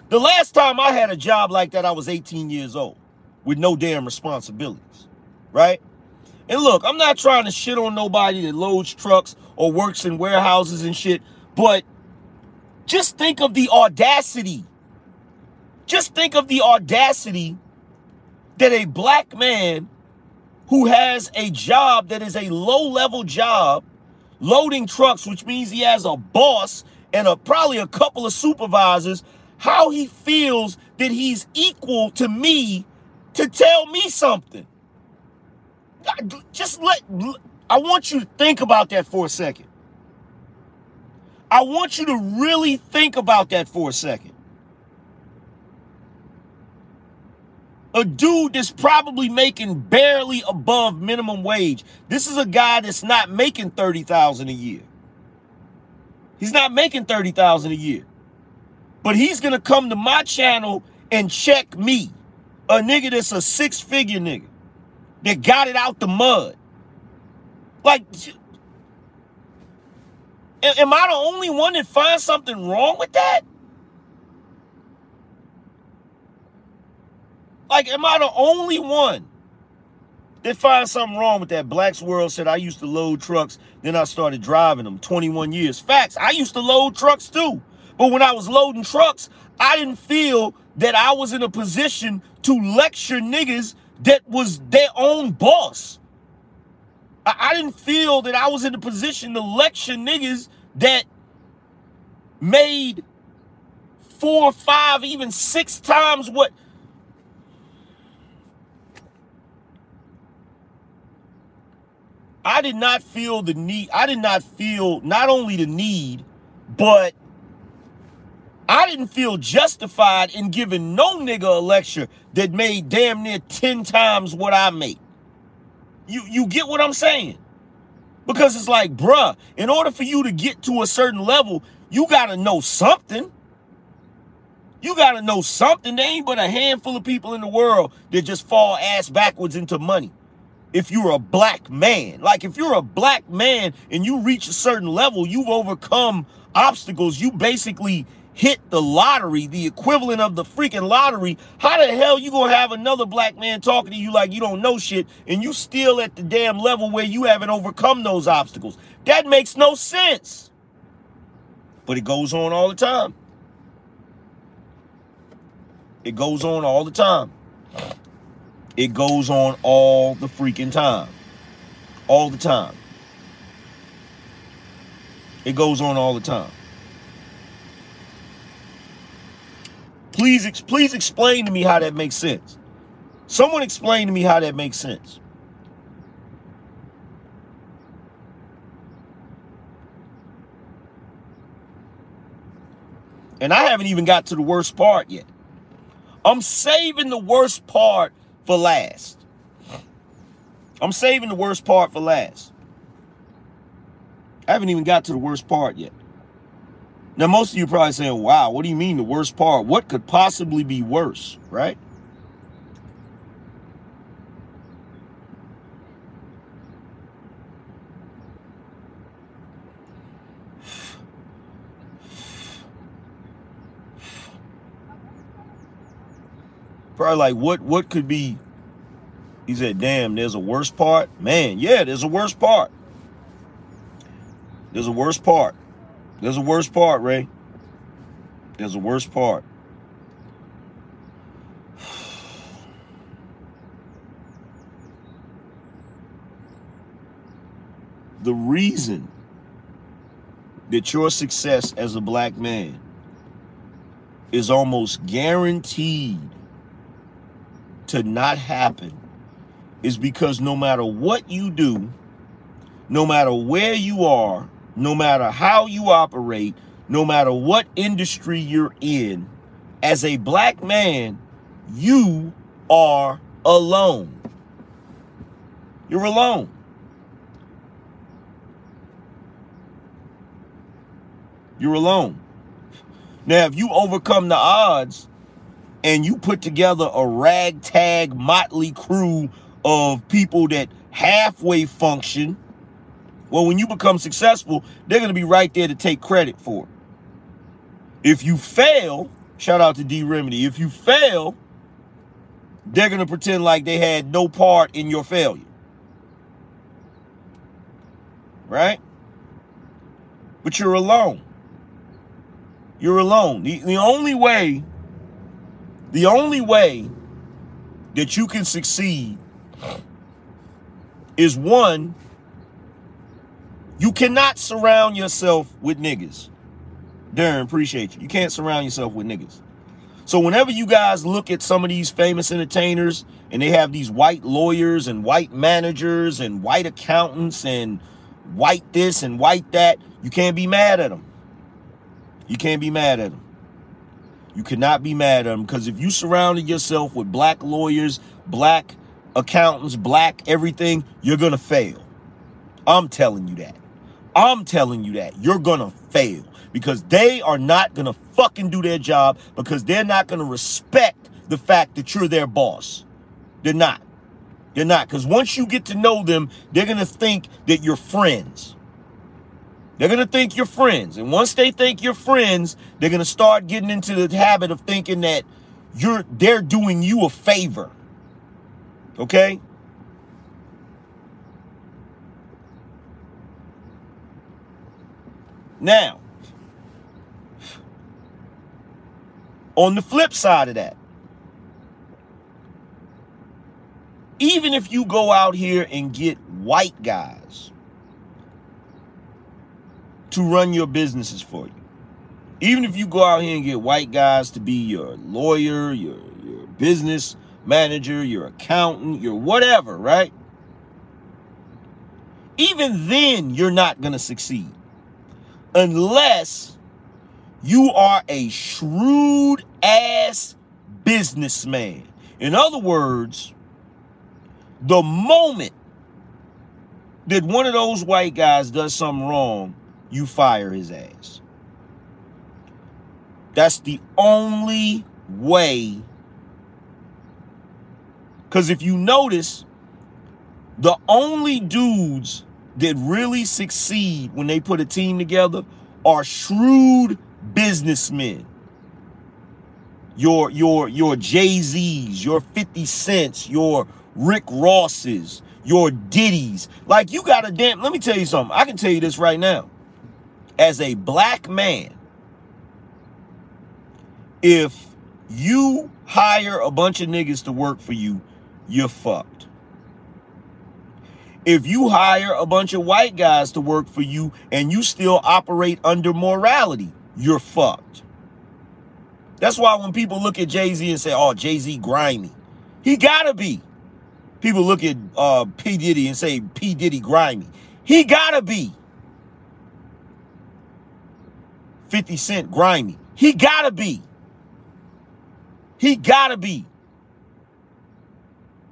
the last time I had a job like that, I was 18 years old with no damn responsibilities. Right? And look, I'm not trying to shit on nobody that loads trucks or works in warehouses and shit, but just think of the audacity. Just think of the audacity that a black man who has a job that is a low level job, loading trucks, which means he has a boss and a, probably a couple of supervisors, how he feels that he's equal to me to tell me something just let, I want you to think about that for a second. I want you to really think about that for a second. A dude that's probably making barely above minimum wage. This is a guy that's not making 30,000 a year. He's not making 30,000 a year. But he's going to come to my channel and check me. A nigga that's a six-figure nigga that got it out the mud. Like, am I the only one that finds something wrong with that? Like, am I the only one that finds something wrong with that? Black's World said, I used to load trucks, then I started driving them 21 years. Facts, I used to load trucks too. But when I was loading trucks, I didn't feel that I was in a position to lecture niggas that was their own boss. I, I didn't feel that I was in a position to lecture niggas that made four, five, even six times what. I did not feel the need. I did not feel not only the need, but I didn't feel justified in giving no nigga a lecture that made damn near 10 times what I make. You you get what I'm saying? Because it's like, bruh, in order for you to get to a certain level, you got to know something. You got to know something. There ain't but a handful of people in the world that just fall ass backwards into money. If you're a black man, like if you're a black man and you reach a certain level, you've overcome obstacles. You basically hit the lottery, the equivalent of the freaking lottery, how the hell you gonna have another black man talking to you like you don't know shit and you still at the damn level where you haven't overcome those obstacles? That makes no sense. But it goes on all the time. It goes on all the time. It goes on all the freaking time. All the time. It goes on all the time. Please, please explain to me how that makes sense. Someone explain to me how that makes sense. And I haven't even got to the worst part yet. I'm saving the worst part for last. I'm saving the worst part for last. I haven't even got to the worst part yet. Now, most of you probably saying, wow, what do you mean the worst part? What could possibly be worse, right? Probably like what what could be he said, damn, there's a worse part. Man, yeah, there's a worse part. There's a worse part. There's a worst part, Ray. There's a worst part. *sighs* The reason that your success as a black man is almost guaranteed to not happen is because no matter what you do, no matter where you are, no matter how you operate, no matter what industry you're in, as a black man, you are alone. You're alone. You're alone. Now, if you overcome the odds and you put together a ragtag motley crew of people that halfway function, well, when you become successful, they're going to be right there to take credit for it. If you fail, shout out to D Remedy. If you fail, they're going to pretend like they had no part in your failure. Right? But you're alone. You're alone. The, the only way, the only way that you can succeed is one, you cannot surround yourself with niggas. Darren, appreciate you. You can't surround yourself with niggas. So whenever you guys look at some of these famous entertainers and they have these white lawyers and white managers and white accountants and white this and white that, you can't be mad at them. You can't be mad at them. You cannot be mad at them because if you surrounded yourself with black lawyers, black accountants, black everything, you're going to fail. I'm telling you that. I'm telling you that you're gonna fail because they are not gonna fucking do their job because they're not gonna respect the fact that you're their boss. They're not. They're not. Because once you get to know them, they're gonna think that you're friends. They're gonna think you're friends. And once they think you're friends, they're gonna start getting into the habit of thinking that you're they're doing you a favor. Okay? Now, on the flip side of that, even if you go out here and get white guys to run your businesses for you, even if you go out here and get white guys to be your lawyer, your, your business manager, your accountant, your whatever, right? Even then, you're not going to succeed unless you are a shrewd ass businessman. In other words, the moment that one of those white guys does something wrong, you fire his ass. That's the only way. Because if you notice, the only dudes that really succeed when they put a team together are shrewd businessmen. Your your your Jay-Z's, your 50 Cents, your Rick Ross's, your Diddy's. Like you got a damn let me tell you something. I can tell you this right now. As a black man, if you hire a bunch of niggas to work for you, you're fucked. If you hire a bunch of white guys to work for you and you still operate under morality, you're fucked. That's why when people look at Jay Z and say, oh, Jay Z grimy, he gotta be. People look at uh, P. Diddy and say, P. Diddy grimy. He gotta be. 50 Cent grimy. He gotta be. He gotta be.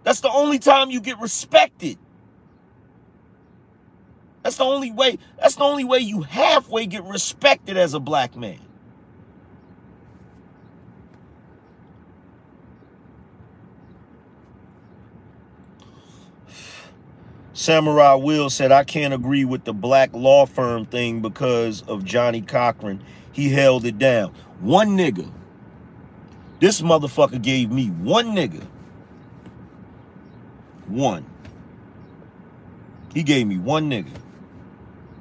That's the only time you get respected. That's the only way, that's the only way you halfway get respected as a black man. Samurai Will said, I can't agree with the black law firm thing because of Johnnie Cochran. He held it down. One nigga. This motherfucker gave me one nigga. One. He gave me one nigga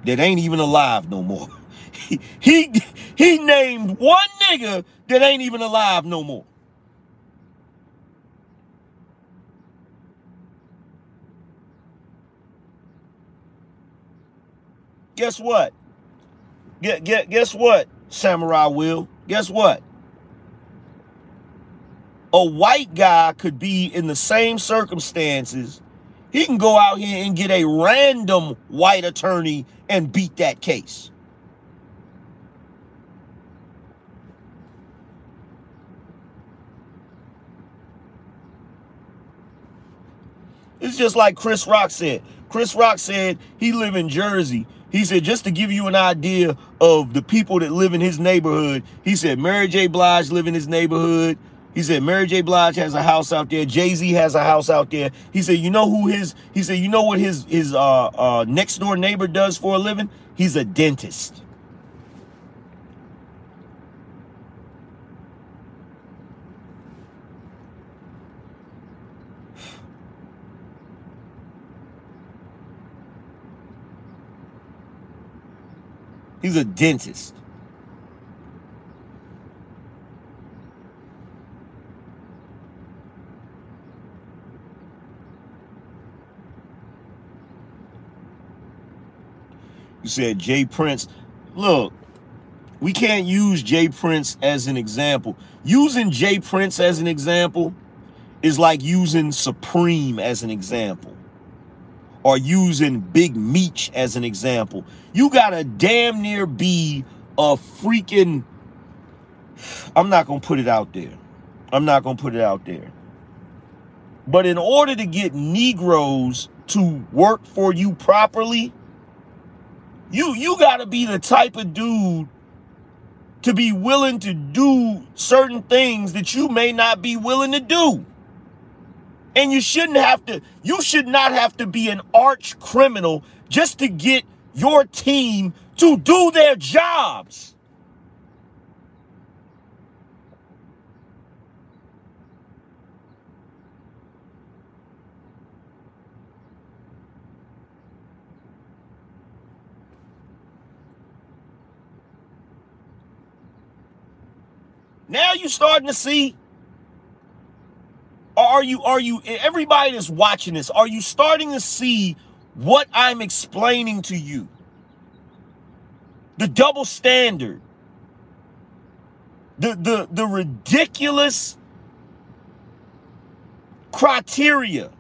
that ain't even alive no more. *laughs* He, he, he named one nigga that ain't even alive no more. Guess what? Get, get, guess what, Samurai Will? Guess what? A white guy could be in the same circumstances. He can go out here and get a random white attorney and beat that case. It's just like Chris Rock said. Chris Rock said he live in Jersey. He said, just to give you an idea of the people that live in his neighborhood, he said Mary J. Blige live in his neighborhood. He said Mary J. Blige has a house out there. Jay Z has a house out there. He said, you know who his? He said, you know what his his uh, uh, next door neighbor does for a living? He's a dentist. He's a dentist. You said J. Prince. Look, we can't use J. Prince as an example. Using J. Prince as an example is like using Supreme as an example or using Big Meech as an example. You gotta damn near be a freaking. I'm not gonna put it out there. I'm not gonna put it out there. But in order to get Negroes to work for you properly, you you gotta be the type of dude to be willing to do certain things that you may not be willing to do. And you shouldn't have to, you should not have to be an arch criminal just to get your team to do their jobs. Now you're starting to see are you are you everybody that's watching this are you starting to see what i'm explaining to you? The double standard. The the the ridiculous criteria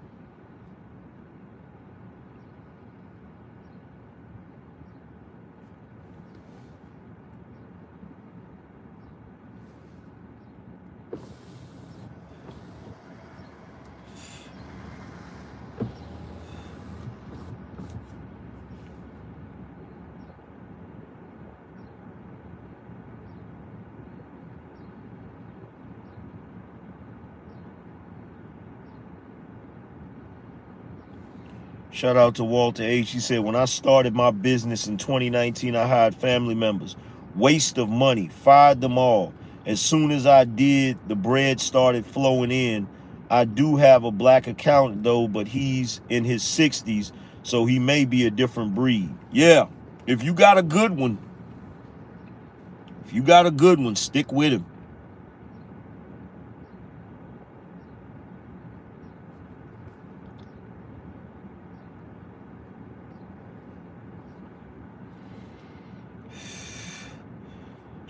Shout out to Walter H. He said, when I started my business in 2019, I hired family members. Waste of money. Fired them all. As soon as I did, the bread started flowing in. I do have a black accountant though, but he's in his 60s, so he may be a different breed. Yeah, if you got a good one, if you got a good one, stick with him.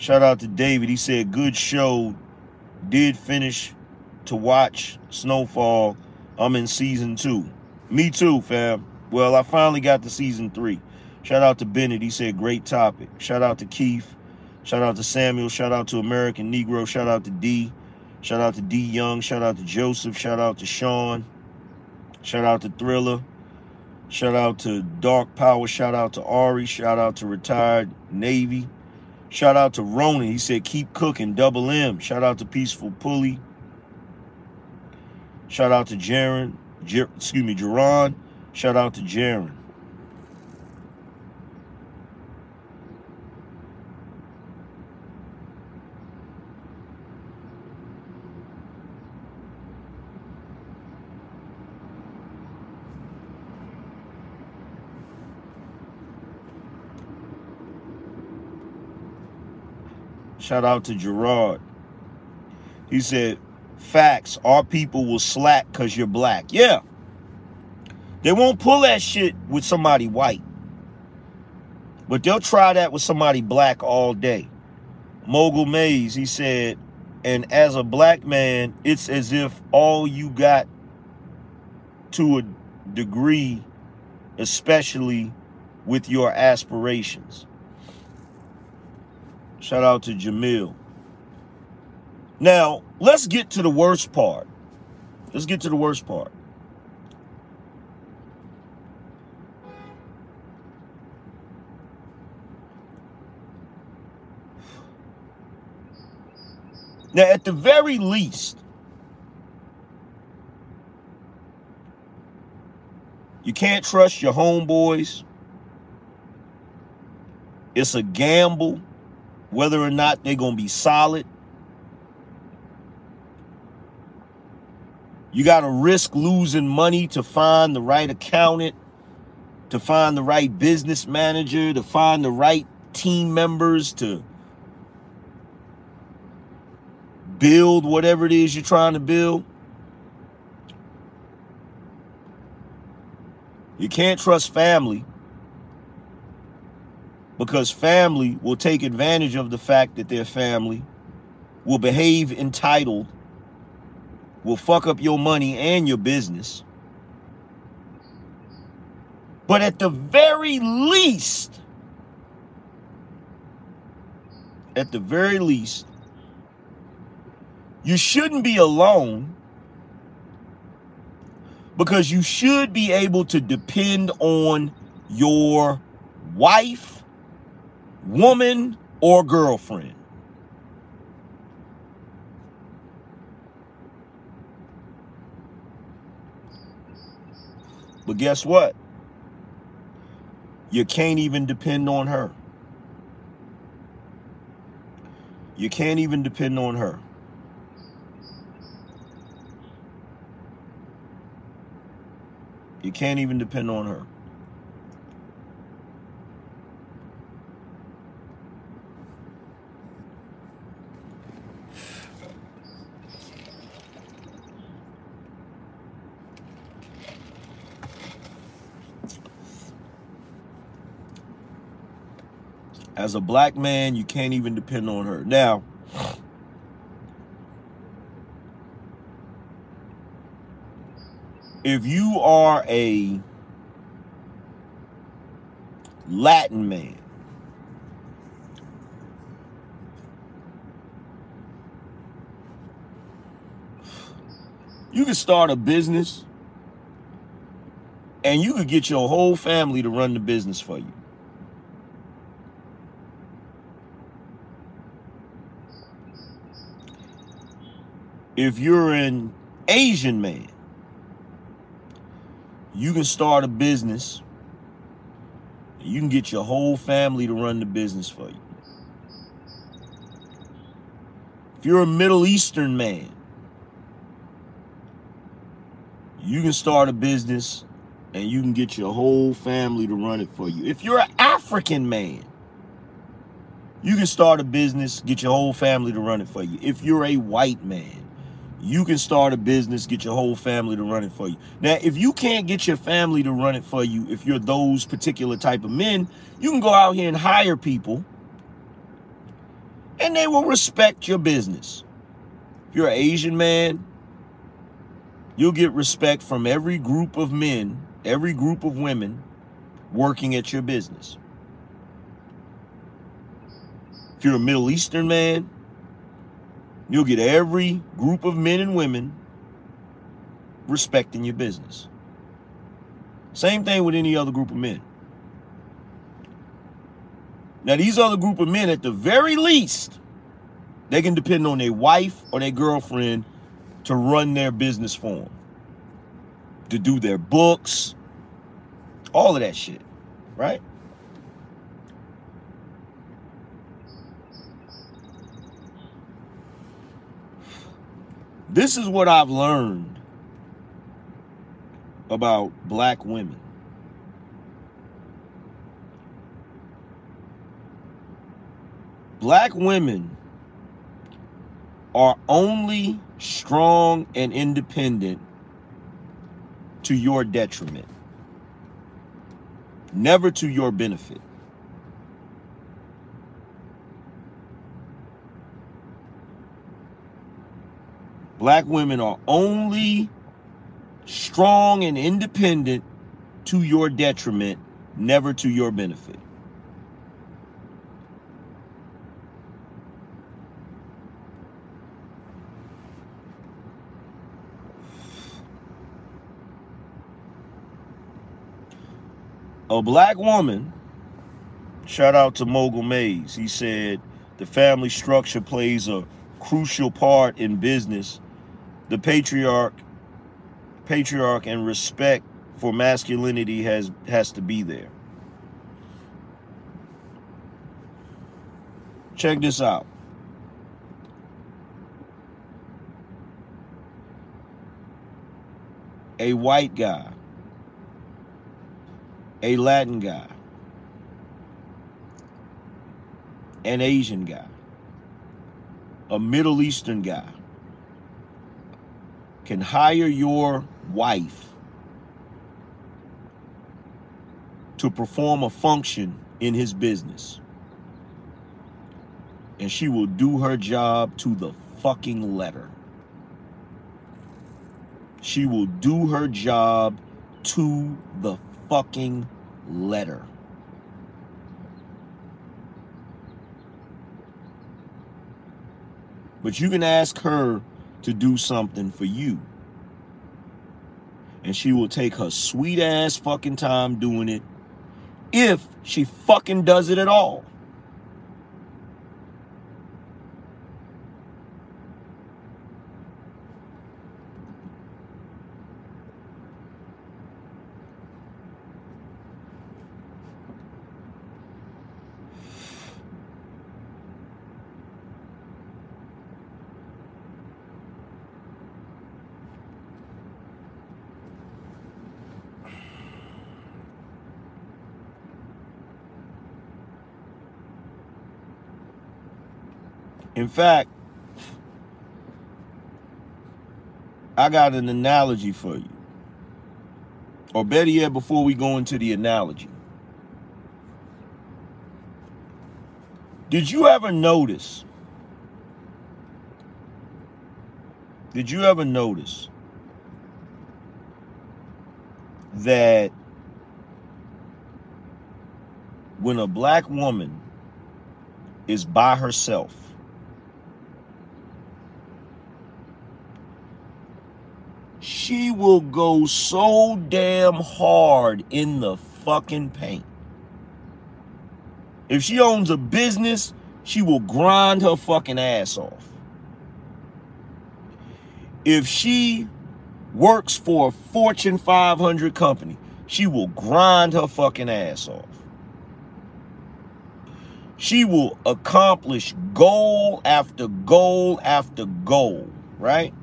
Shout out to David. He said, good show. Did finish to watch Snowfall. I'm in season two. Me too, fam. Well, I finally got to season three. Shout out to Bennett. He said, great topic. Shout out to Keith. Shout out to Samuel. Shout out to American Negro. Shout out to D. Shout out to D Young. Shout out to Joseph. Shout out to Sean. Shout out to Thriller. Shout out to Dark Power. Shout out to Ari. Shout out to Retired Navy. Shout out to Ronan. He said, keep cooking. Double M. Shout out to Peaceful Pulley. Shout out to Jaron. Jer excuse me, Jerron. Shout out to Jaron. Shout out to Gerard. He said, facts, our people will slack because you're black. Yeah. They won't pull that shit with somebody white. But they'll try that with somebody black all day. Mogul Mays, he said, and as a black man, it's as if all you got to a degree, especially with your aspirations. Shout out to Jamil. Now, let's get to the worst part. Let's get to the worst part. Now, at the very least, you can't trust your homeboys. It's a gamble whether or not they're going to be solid. You got to risk losing money to find the right accountant, to find the right business manager, to find the right team members to build whatever it is you're trying to build. You can't trust family because family will take advantage of the fact that they're family, will behave entitled, will fuck up your money and your business. But at the very least, at the very least, you shouldn't be alone because you should be able to depend on your wife woman or girlfriend. But guess what? You can't even depend on her. You can't even depend on her. You can't even depend on her. As a black man, you can't even depend on her. Now, if you are a Latin man, you can start a business and you could get your whole family to run the business for you. If you're an Asian man, you can start a business. You can get your whole family to run the business for you. If you're a Middle Eastern man, you can start a business and you can get your whole family to run it for you. If you're an African man, you can start a business, get your whole family to run it for you. If you're a white man, you can start a business, get your whole family to run it for you. Now, if you can't get your family to run it for you, if you're those particular type of men, you can go out here and hire people and they will respect your business. If you're an Asian man, you'll get respect from every group of men, every group of women working at your business. If you're a Middle Eastern man, you'll get every group of men and women respecting your business. Same thing with any other group of men. Now, these other group of men, at the very least, they can depend on their wife or their girlfriend to run their business for them, to do their books, all of that shit, right? This is what I've learned about black women. Black women are only strong and independent to your detriment, never to your benefit. Black women are only strong and independent to your detriment, never to your benefit. A black woman, shout out to Mogul Mays, he said the family structure plays a crucial part in business the patriarch patriarch and respect for masculinity has has to be there. Check this out. A white guy, a Latin guy, an Asian guy, a Middle Eastern guy can hire your wife to perform a function in his business. And she will do her job to the fucking letter. She will do her job to the fucking letter. But you can ask her to do something for you. And she will take her sweet ass fucking time doing it if she fucking does it at all. In fact, I got an analogy for you. Or better yet, before we go into the analogy. Did you ever notice? Did you ever notice that when a black woman is by herself, she will go so damn hard in the fucking paint. If she owns a business, she will grind her fucking ass off. If she works for a Fortune 500 company. She will grind her fucking ass off. She will accomplish goal after goal after goal, right?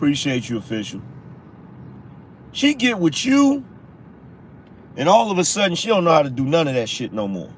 Appreciate you, official. She get with you, and all of a sudden she don't know how to do none of that shit no more.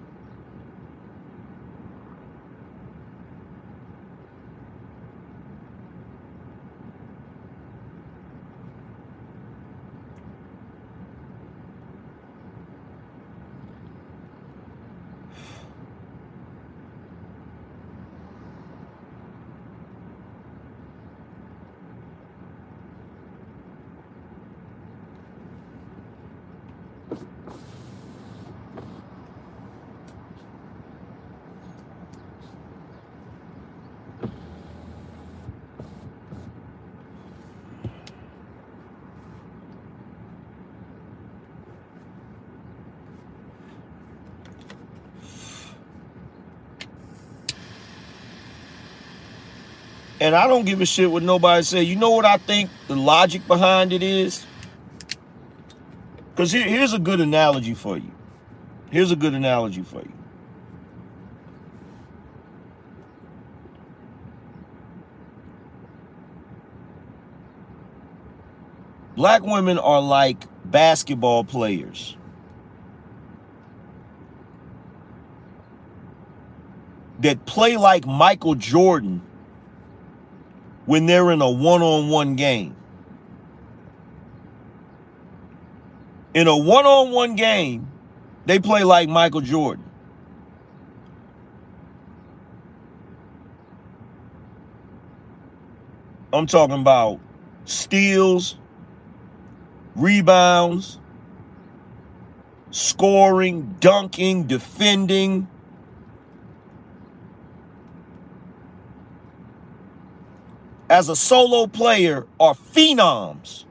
And I don't give a shit what nobody say. You know what I think the logic behind it is? Because here, here's a good analogy for you. Here's a good analogy for you. Black women are like basketball players. That play like Michael Jordan when they're in a one-on-one game. In a one-on-one game, they play like Michael Jordan. I'm talking about steals, rebounds, scoring, dunking, defending, as a solo player are phenoms.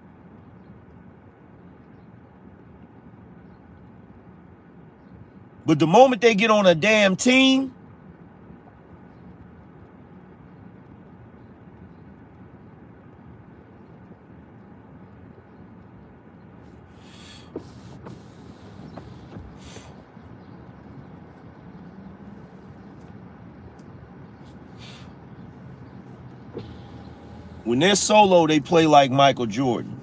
But the moment they get on a damn team, When they're solo, they play like Michael Jordan.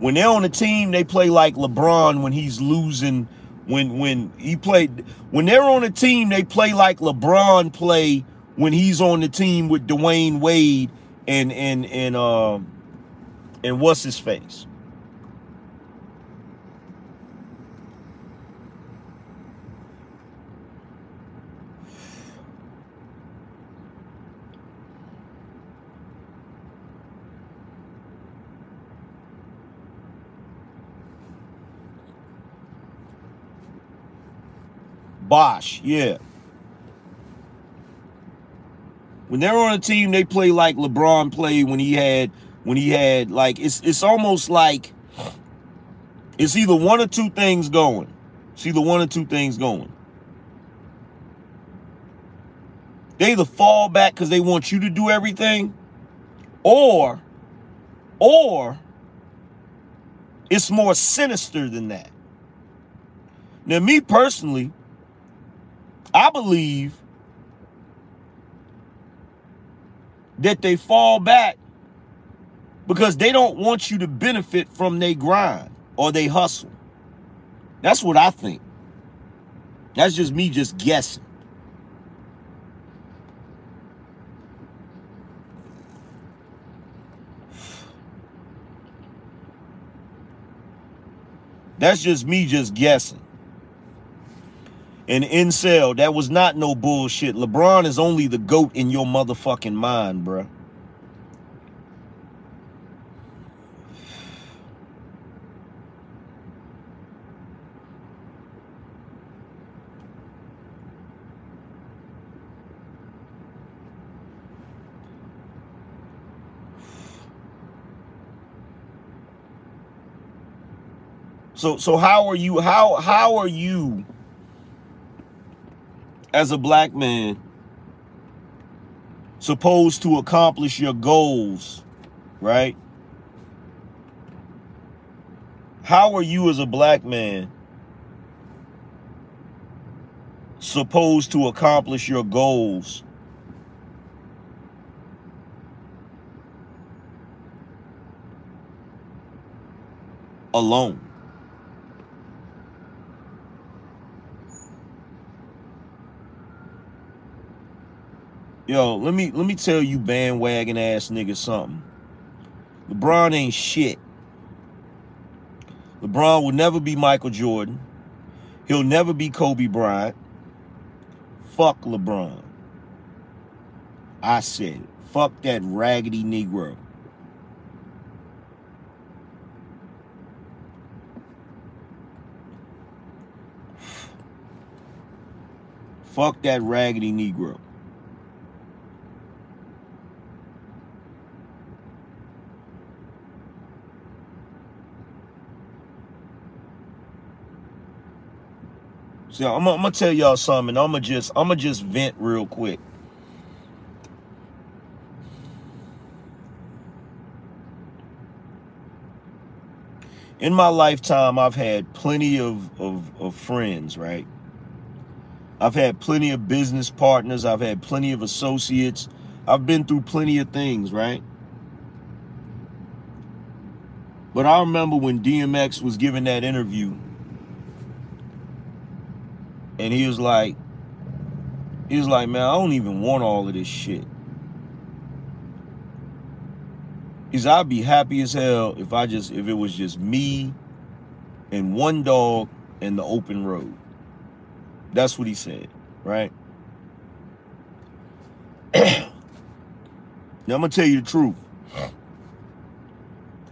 When they're on a team, they play like LeBron when he's losing. When when he played, when they're on a team, they play like LeBron play when he's on the team with Dwyane Wade and and and um and what's his face. Bosh, yeah. When they're on a team, they play like LeBron played when he had when he had like it's it's almost like it's either one or two things going. It's either one or two things going. They either fall back because they want you to do everything, or or it's more sinister than that. Now, me personally, I believe that they fall back because they don't want you to benefit from their grind or they hustle. That's what I think. That's just me just guessing. That's just me just guessing an incel. That was not no bullshit. LeBron is only the GOAT in your motherfucking mind, bruh. So so how are you how how are you as a black man supposed to accomplish your goals, right? How are you as a black man supposed to accomplish your goals alone? Yo, let me let me tell you bandwagon ass niggas something. LeBron ain't shit. LeBron will never be Michael Jordan. He'll never be Kobe Bryant. Fuck LeBron. I said it. Fuck that raggedy Negro. Fuck that raggedy Negro. So I'm, I'm gonna tell y'all something. I'm gonna just I'm gonna just vent real quick. In my lifetime, I've had plenty of, of, of friends, right? I've had plenty of business partners. I've had plenty of associates. I've been through plenty of things, right? But I remember when DMX was giving that interview and he was like, he was like, man, I don't even want all of this shit. He's I'd be happy as hell if I just if it was just me and one dog in the open road. That's what he said, right? *clears throat* now I'm gonna tell you the truth.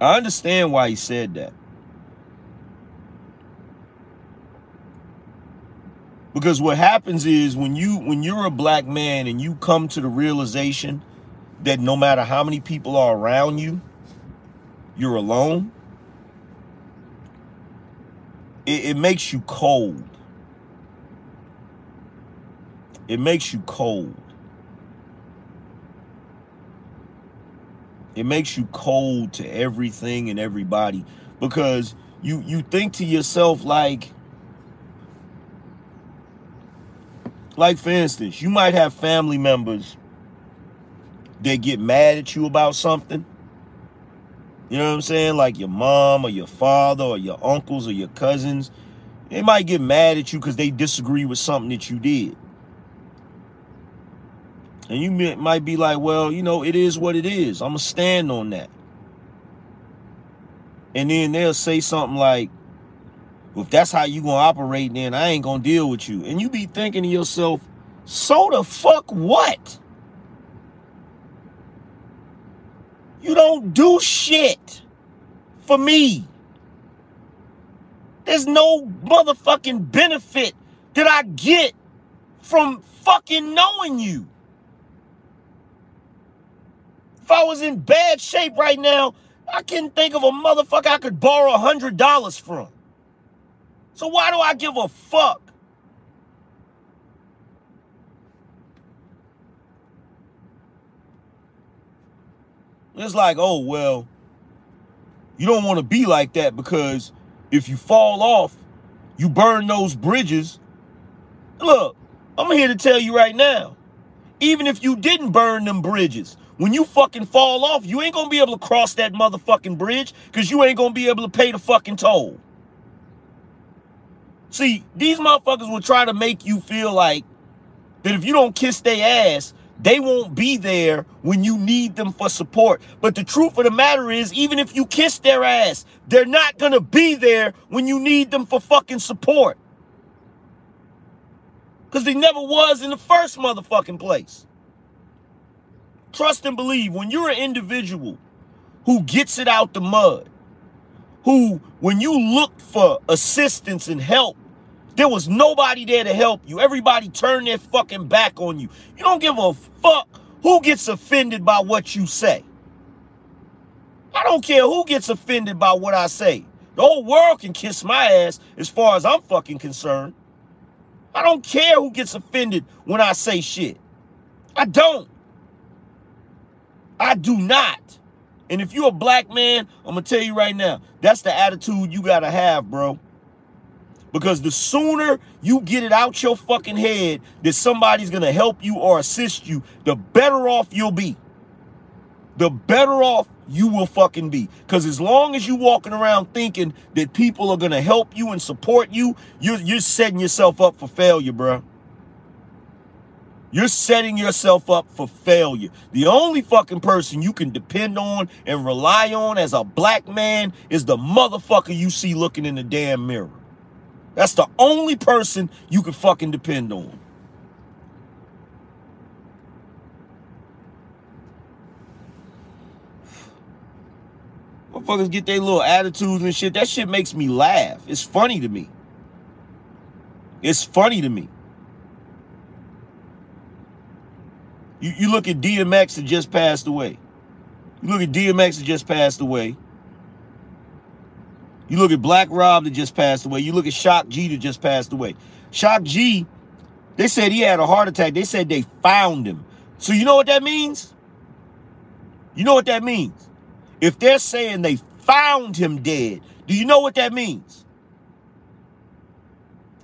I understand why he said that. Because what happens is when you when you're a black man and you come to the realization that no matter how many people are around you, you're alone, it, it makes you cold. It makes you cold. It makes you cold to everything and everybody because you you think to yourself like Like, for instance, you might have family members that get mad at you about something. You know what I'm saying? Like your mom or your father or your uncles or your cousins. They might get mad at you because they disagree with something that you did. And you might be like, well, you know, it is what it is. I'm going to stand on that. And then they'll say something like, if that's how you gonna operate, then I ain't gonna deal with you. And you be thinking to yourself, so the fuck what? You don't do shit for me. There's no motherfucking benefit that I get from fucking knowing you. If I was in bad shape right now, I couldn't think of a motherfucker I could borrow a hundred dollars from. So why do I give a fuck? It's like, oh, well, you don't want to be like that because if you fall off, you burn those bridges. Look, I'm here to tell you right now. Even if you didn't burn them bridges, when you fucking fall off, you ain't gonna be able to cross that motherfucking bridge because you ain't gonna be able to pay the fucking toll. See, these motherfuckers will try to make you feel like that if you don't kiss their ass, they won't be there when you need them for support. But the truth of the matter is, even if you kiss their ass, they're not gonna be there when you need them for fucking support. Because they never was in the first motherfucking place. Trust and believe when you're an individual who gets it out the mud, who, when you look for assistance and help, there was nobody there to help you. Everybody turned their fucking back on you. You don't give a fuck who gets offended by what you say. I don't care who gets offended by what I say. The whole world can kiss my ass as far as I'm fucking concerned. I don't care who gets offended when I say shit. I don't. I do not. And if you're a black man, I'm going to tell you right now, that's the attitude you got to have, bro. Because the sooner you get it out your fucking head that somebody's to help you or assist you, the better off you'll be. The better off you will fucking be. Because as long as you walking around thinking that people are to help you and support you, you're, you're setting yourself up for failure, bro. You're setting yourself up for failure. The only fucking person you can depend on and rely on as a black man is the motherfucker you see looking in the damn mirror. That's the only person you can fucking depend on. Motherfuckers get their little attitudes and shit. That shit makes me laugh. It's funny to me. It's funny to me. You, you look at DMX that just passed away. You look at DMX that just passed away. You look at Black Rob that just passed away. You look at Shock G that just passed away. Shock G, they said he had a heart attack. They said they found him. So you know what that means? You know what that means? If they're saying they found him dead, do you know what that means?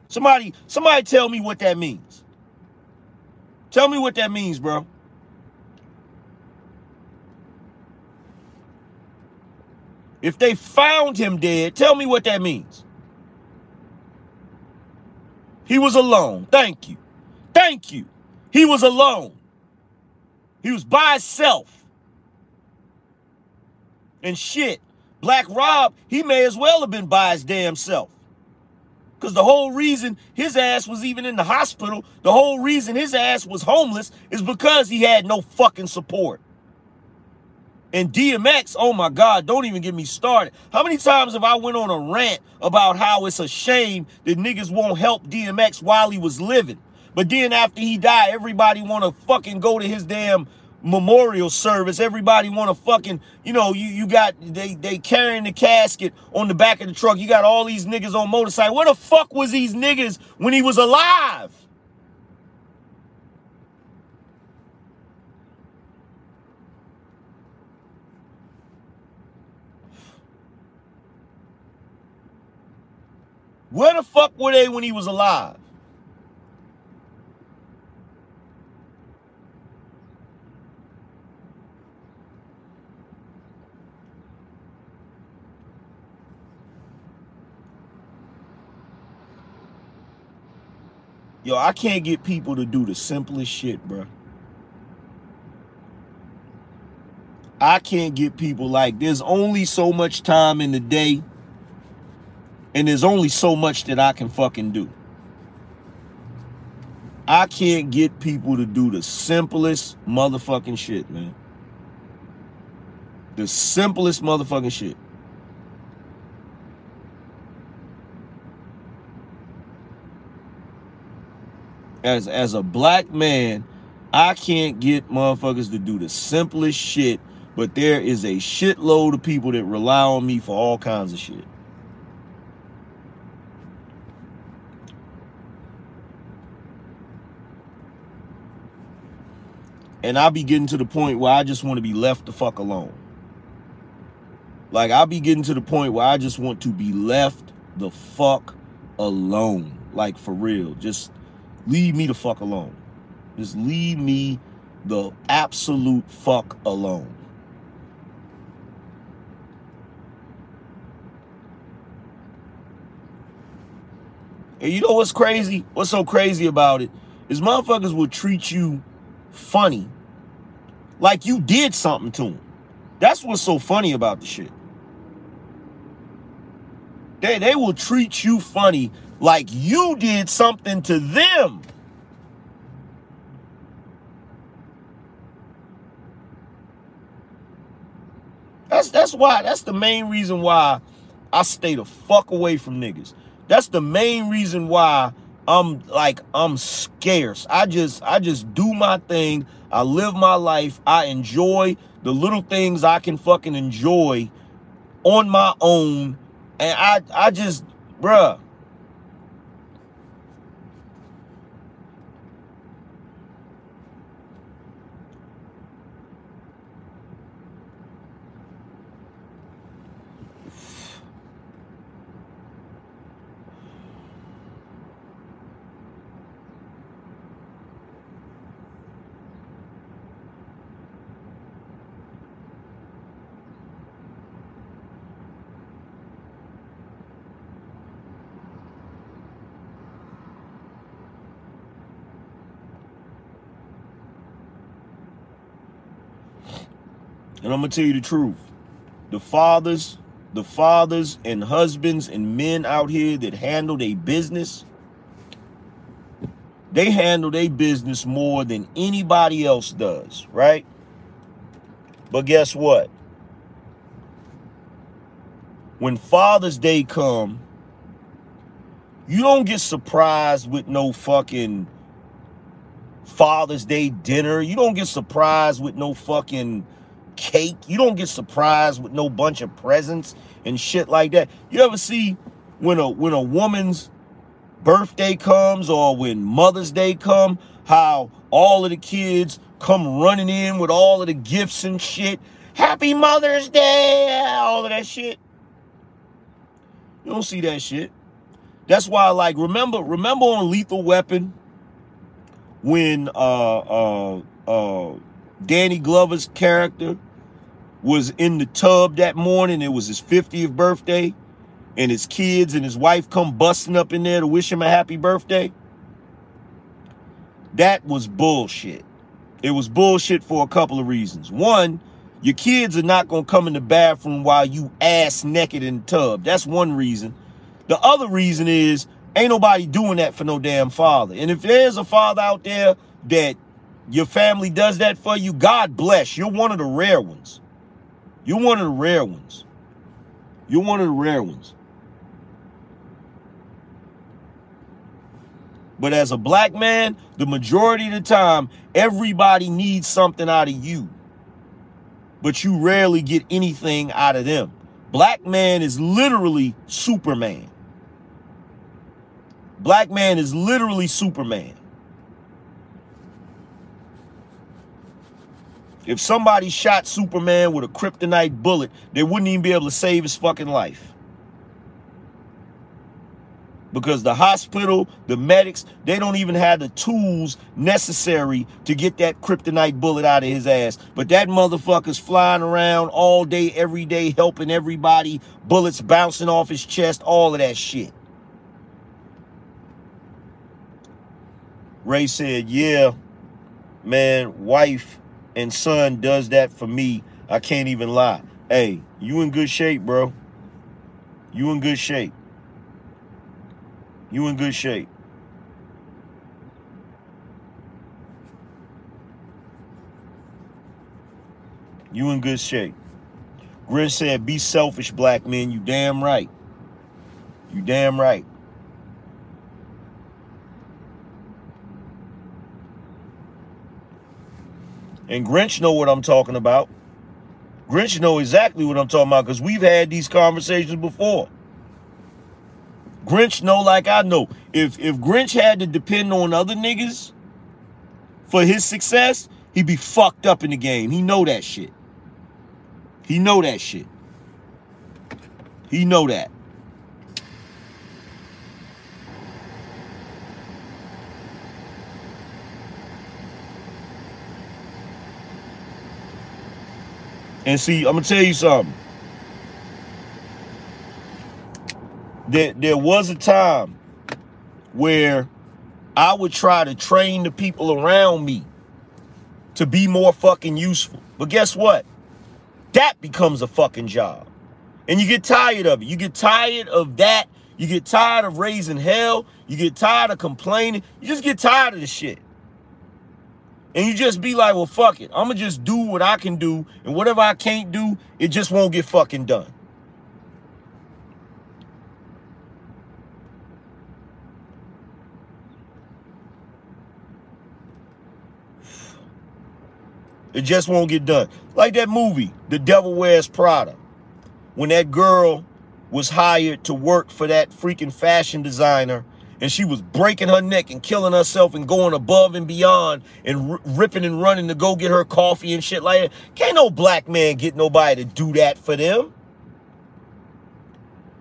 Somebody, somebody tell me what that means. Tell me what that means, bro. If they found him dead, tell me what that means. He was alone. Thank you. Thank you. He was alone. He was by himself. And shit, Black Rob, he may as well have been by his damn self. Because the whole reason his ass was even in the hospital, the whole reason his ass was homeless is because he had no fucking support. And DMX, oh my God, don't even get me started. How many times have I went on a rant about how it's a shame that niggas won't help DMX while he was living? But then after he died, everybody want to fucking go to his damn memorial service. Everybody want to fucking, you know, you, you got, they, they carrying the casket on the back of the truck. You got all these niggas on motorcycle. Where the fuck was these niggas when he was alive? Where the fuck were they when he was alive? Yo, I can't get people to do the simplest shit, bro. I can't get people like there's only so much time in the day and there's only so much that I can fucking do. I can't get people to do the simplest motherfucking shit, man. The simplest motherfucking shit. as as a black man, I can't get motherfuckers to do the simplest shit, but there is a shitload of people that rely on me for all kinds of shit. And I'll be getting to the point where I just want to be left the fuck alone. Like I'll be getting to the point where I just want to be left the fuck alone. Like for real. Just Leave me the fuck alone. Just leave me the absolute fuck alone. And you know what's crazy? What's so crazy about it is motherfuckers will treat you funny like you did something to them. That's what's so funny about the shit. They, they will treat you funny like you did something to them. That's that's why that's the main reason why I stay the fuck away from niggas. That's the main reason why I'm like I'm scarce. I just I just do my thing. I live my life. I enjoy the little things I can fucking enjoy on my own And I I just, bruh. And I'm gonna tell you the truth. The fathers, the fathers and husbands and men out here that handle their business, they handle their business more than anybody else does, right? But guess what? When Father's Day come, you don't get surprised with no fucking Father's Day dinner. You don't get surprised with no fucking cake. You don't get surprised with no bunch of presents and shit like that. You ever see when a when a woman's birthday comes or when Mother's Day come, how all of the kids come running in with all of the gifts and shit. Happy Mother's Day, all of that shit. You don't see that shit. That's why, like, remember, remember on Lethal Weapon when uh uh uh Danny Glover's character was in the tub that morning. It was his 50th birthday, and his kids and his wife come busting up in there to wish him a happy birthday. That was bullshit. It was bullshit for a couple of reasons. One, your kids are not going to come in the bathroom while you ass naked in the tub. That's one reason. The other reason is ain't nobody doing that for no damn father. And if there's a father out there that your family does that for you, God bless. You're one of the rare ones. You're one of the rare ones. You're one of the rare ones. But as a black man, the majority of the time, everybody needs something out of you. But you rarely get anything out of them. Black man is literally Superman. Black man is literally Superman. If somebody shot Superman with a kryptonite bullet, they wouldn't even be able to save his fucking life. Because the hospital, the medics, they don't even have the tools necessary to get that kryptonite bullet out of his ass. But that motherfucker's flying around all day, every day, helping everybody, bullets bouncing off his chest, all of that shit. Ray said, Yeah, man, wife and son does that for me, I can't even lie. Hey, you in good shape, bro. You in good shape. You in good shape. You in good shape. Grin said, be selfish, black men. You damn right. You damn right. And Grinch know what I'm talking about. Grinch know exactly what I'm talking about because we've had these conversations before. Grinch know like I know. If if Grinch had to depend on other niggas for his success, he'd be fucked up in the game. He know that shit. He know that shit. He know that. And see, I'm gonna tell you something. There, there was a time where I would try to train the people around me to be more fucking useful. But guess what? That becomes a fucking job. And you get tired of it. You get tired of that. You get tired of raising hell. You get tired of complaining. You just get tired of the shit. And you just be like, well, fuck it. I'm going to just do what I can do. And whatever I can't do, it just won't get fucking done. It just won't get done. Like that movie, The Devil Wears Prada. When that girl was hired to work for that freaking fashion designer and she was breaking her neck and killing herself and going above and beyond and r- ripping and running to go get her coffee and shit like that. Can't no black man get nobody to do that for them.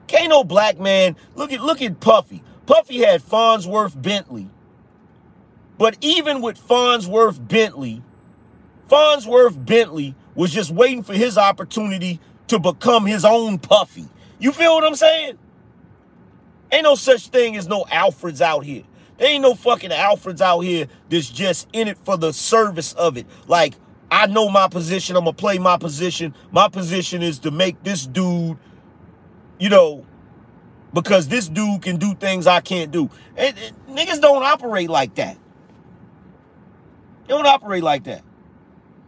Can't no black man look at look at Puffy. Puffy had Fonzworth Bentley. But even with Fonzworth Bentley, Fonzworth Bentley was just waiting for his opportunity to become his own Puffy. You feel what I'm saying? Ain't no such thing as no Alfreds out here. There ain't no fucking Alfreds out here that's just in it for the service of it. Like, I know my position. I'm going to play my position. My position is to make this dude, you know, because this dude can do things I can't do. And, and, niggas don't operate like that. They don't operate like that.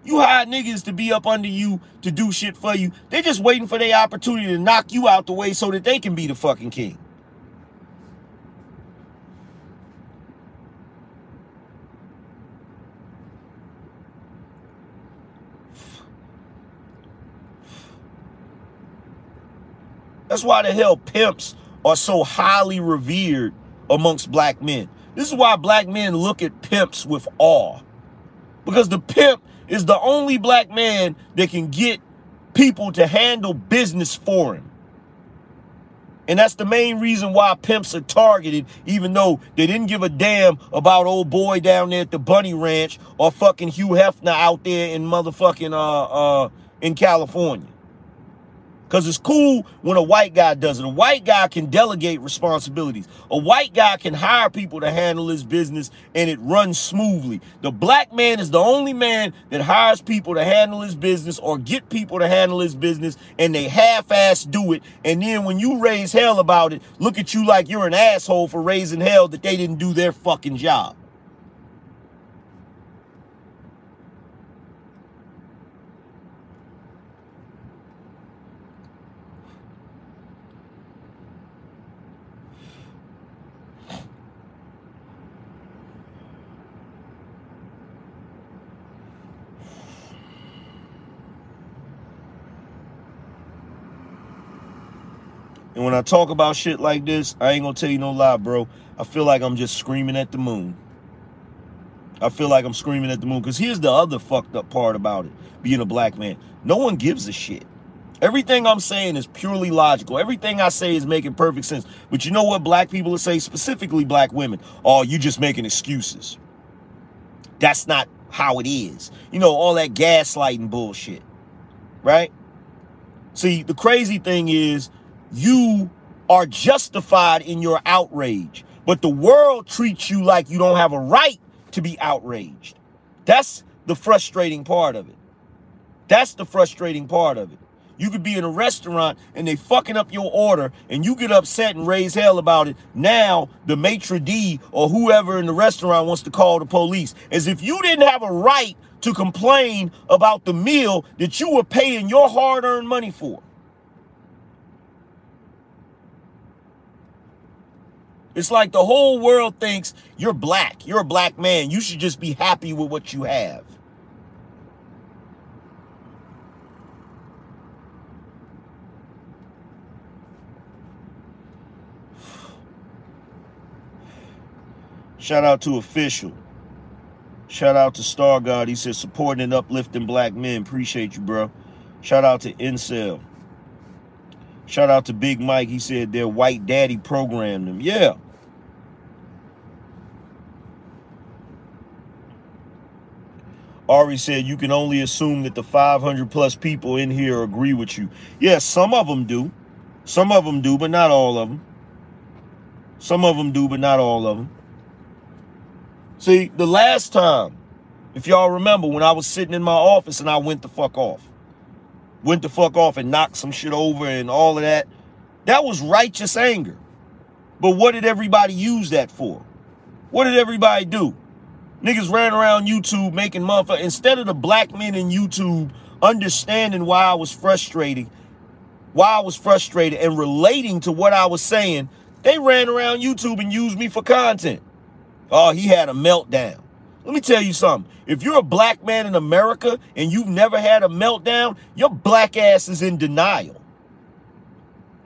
You hire niggas to be up under you to do shit for you. They're just waiting for their opportunity to knock you out the way so that they can be the fucking king. That's why the hell pimps are so highly revered amongst black men. This is why black men look at pimps with awe. Because the pimp is the only black man that can get people to handle business for him. And that's the main reason why pimps are targeted, even though they didn't give a damn about old boy down there at the Bunny Ranch or fucking Hugh Hefner out there in motherfucking uh uh in California. Because it's cool when a white guy does it. A white guy can delegate responsibilities. A white guy can hire people to handle his business and it runs smoothly. The black man is the only man that hires people to handle his business or get people to handle his business and they half-ass do it. And then when you raise hell about it, look at you like you're an asshole for raising hell that they didn't do their fucking job. And when I talk about shit like this, I ain't gonna tell you no lie, bro. I feel like I'm just screaming at the moon. I feel like I'm screaming at the moon. Because here's the other fucked up part about it being a black man. No one gives a shit. Everything I'm saying is purely logical. Everything I say is making perfect sense. But you know what black people say, specifically black women? Oh, you just making excuses. That's not how it is. You know, all that gaslighting bullshit. Right? See, the crazy thing is you are justified in your outrage, but the world treats you like you don't have a right to be outraged. That's the frustrating part of it. That's the frustrating part of it. You could be in a restaurant and they fucking up your order and you get upset and raise hell about it. Now the maitre d' or whoever in the restaurant wants to call the police. As if you didn't have a right to complain about the meal that you were paying your hard-earned money for. It's like the whole world thinks you're black. You're a black man. You should just be happy with what you have. Shout out to official. Shout out to Star God. He said supporting and uplifting black men. Appreciate you, bro. Shout out to Incel. Shout out to Big Mike. He said their white daddy programmed them. Yeah. Ari said you can only assume that the 500 plus people in here agree with you. Yes, some of them do. Some of them do, but not all of them. Some of them do, but not all of them. See, the last time, if y'all remember, when I was sitting in my office and I went the fuck off, went the fuck off and knocked some shit over and all of that, that was righteous anger. But what did everybody use that for? What did everybody do? Niggas ran around YouTube making motherfucker. Instead of the black men in YouTube understanding why I was frustrated, why I was frustrated and relating to what I was saying, they ran around YouTube and used me for content. Oh, he had a meltdown. Let me tell you something. If you're a black man in America and you've never had a meltdown, your black ass is in denial.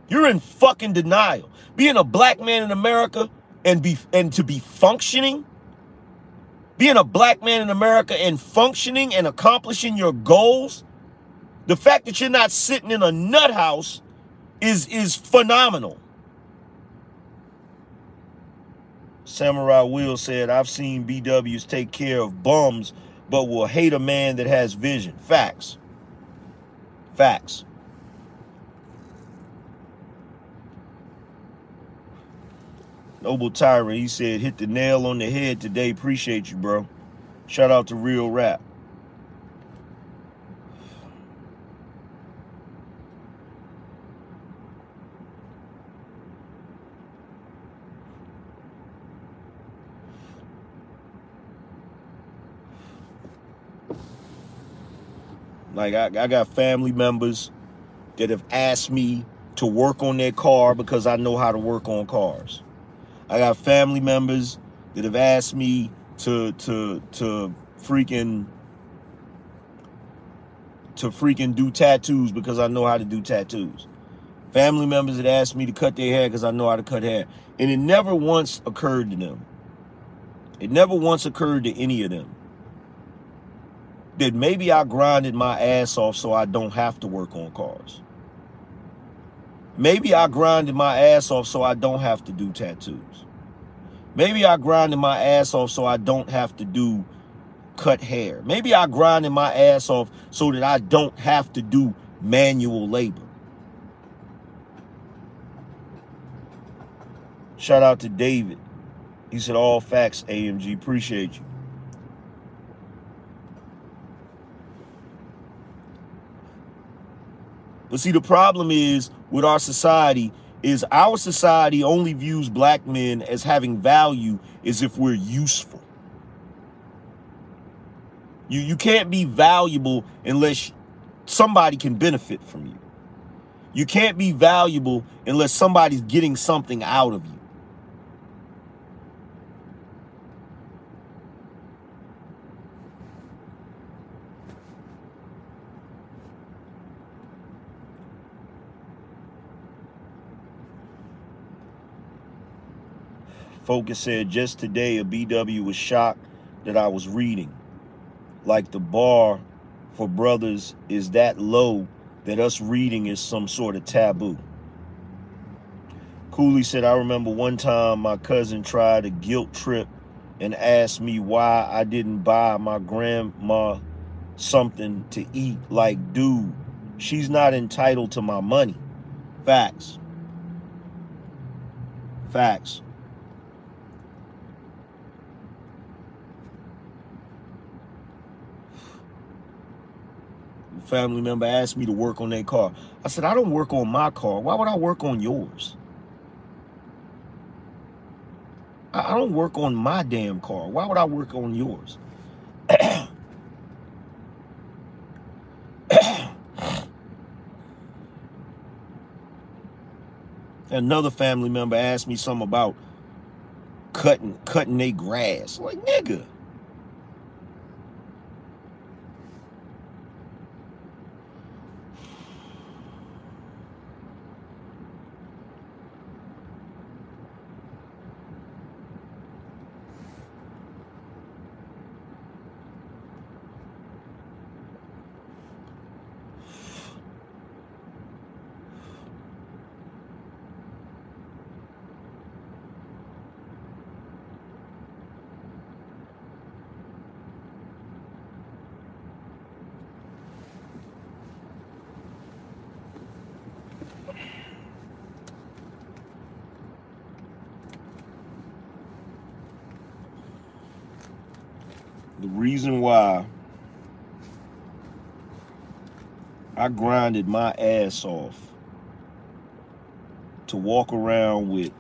You're in fucking denial. Being a black man in America and be and to be functioning, being a black man in America and functioning and accomplishing your goals, the fact that you're not sitting in a nut house is is phenomenal. Samurai Will said, I've seen BWs take care of bums, but will hate a man that has vision. Facts. Facts. Noble Tyrant, he said, hit the nail on the head today. Appreciate you, bro. Shout out to Real Rap. Like I, I got family members that have asked me to work on their car because I know how to work on cars. I got family members that have asked me to to to freaking to freaking do tattoos because I know how to do tattoos. Family members that asked me to cut their hair because I know how to cut hair. And it never once occurred to them. It never once occurred to any of them that maybe I grinded my ass off so I don't have to work on cars. Maybe I grinded my ass off so I don't have to do tattoos. Maybe I grinded my ass off so I don't have to do cut hair. Maybe I grinded my ass off so that I don't have to do manual labor. Shout out to David. He said, all facts, AMG. Appreciate you. But see, the problem is with our society is our society only views black men as having value as if we're useful. You you can't be valuable unless somebody can benefit from you. You can't be valuable unless somebody's getting something out of you. Focus said just today a BW was shocked that I was reading. Like the bar for brothers is that low that us reading is some sort of taboo. Cooley said, I remember one time my cousin tried a guilt trip and asked me why I didn't buy my grandma something to eat. Like, dude, she's not entitled to my money. Facts. Facts. Family member asked me to work on their car. I said, I don't work on my car. Why would I work on yours? I don't work on my damn car. Why would I work on yours? *coughs* Another family member asked me something about cutting cutting their grass. Like, nigga. the reason why I grinded my ass off to walk around with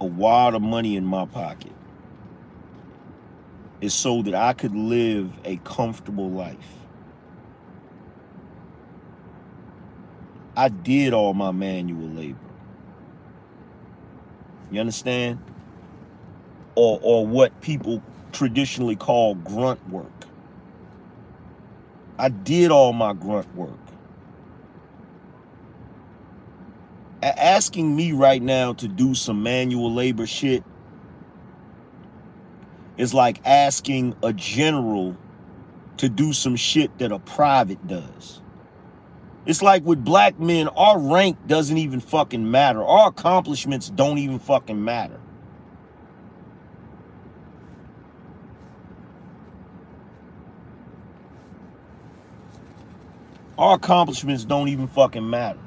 a wad of money in my pocket is so that I could live a comfortable life. I did all my manual labor. You understand? Or or what people traditionally call grunt work. I did all my grunt work. Asking me right now to do some manual labor shit is like asking a general to do some shit that a private does. It's like with black men, our rank doesn't even fucking matter. Our accomplishments don't even fucking matter. Our accomplishments don't even fucking matter.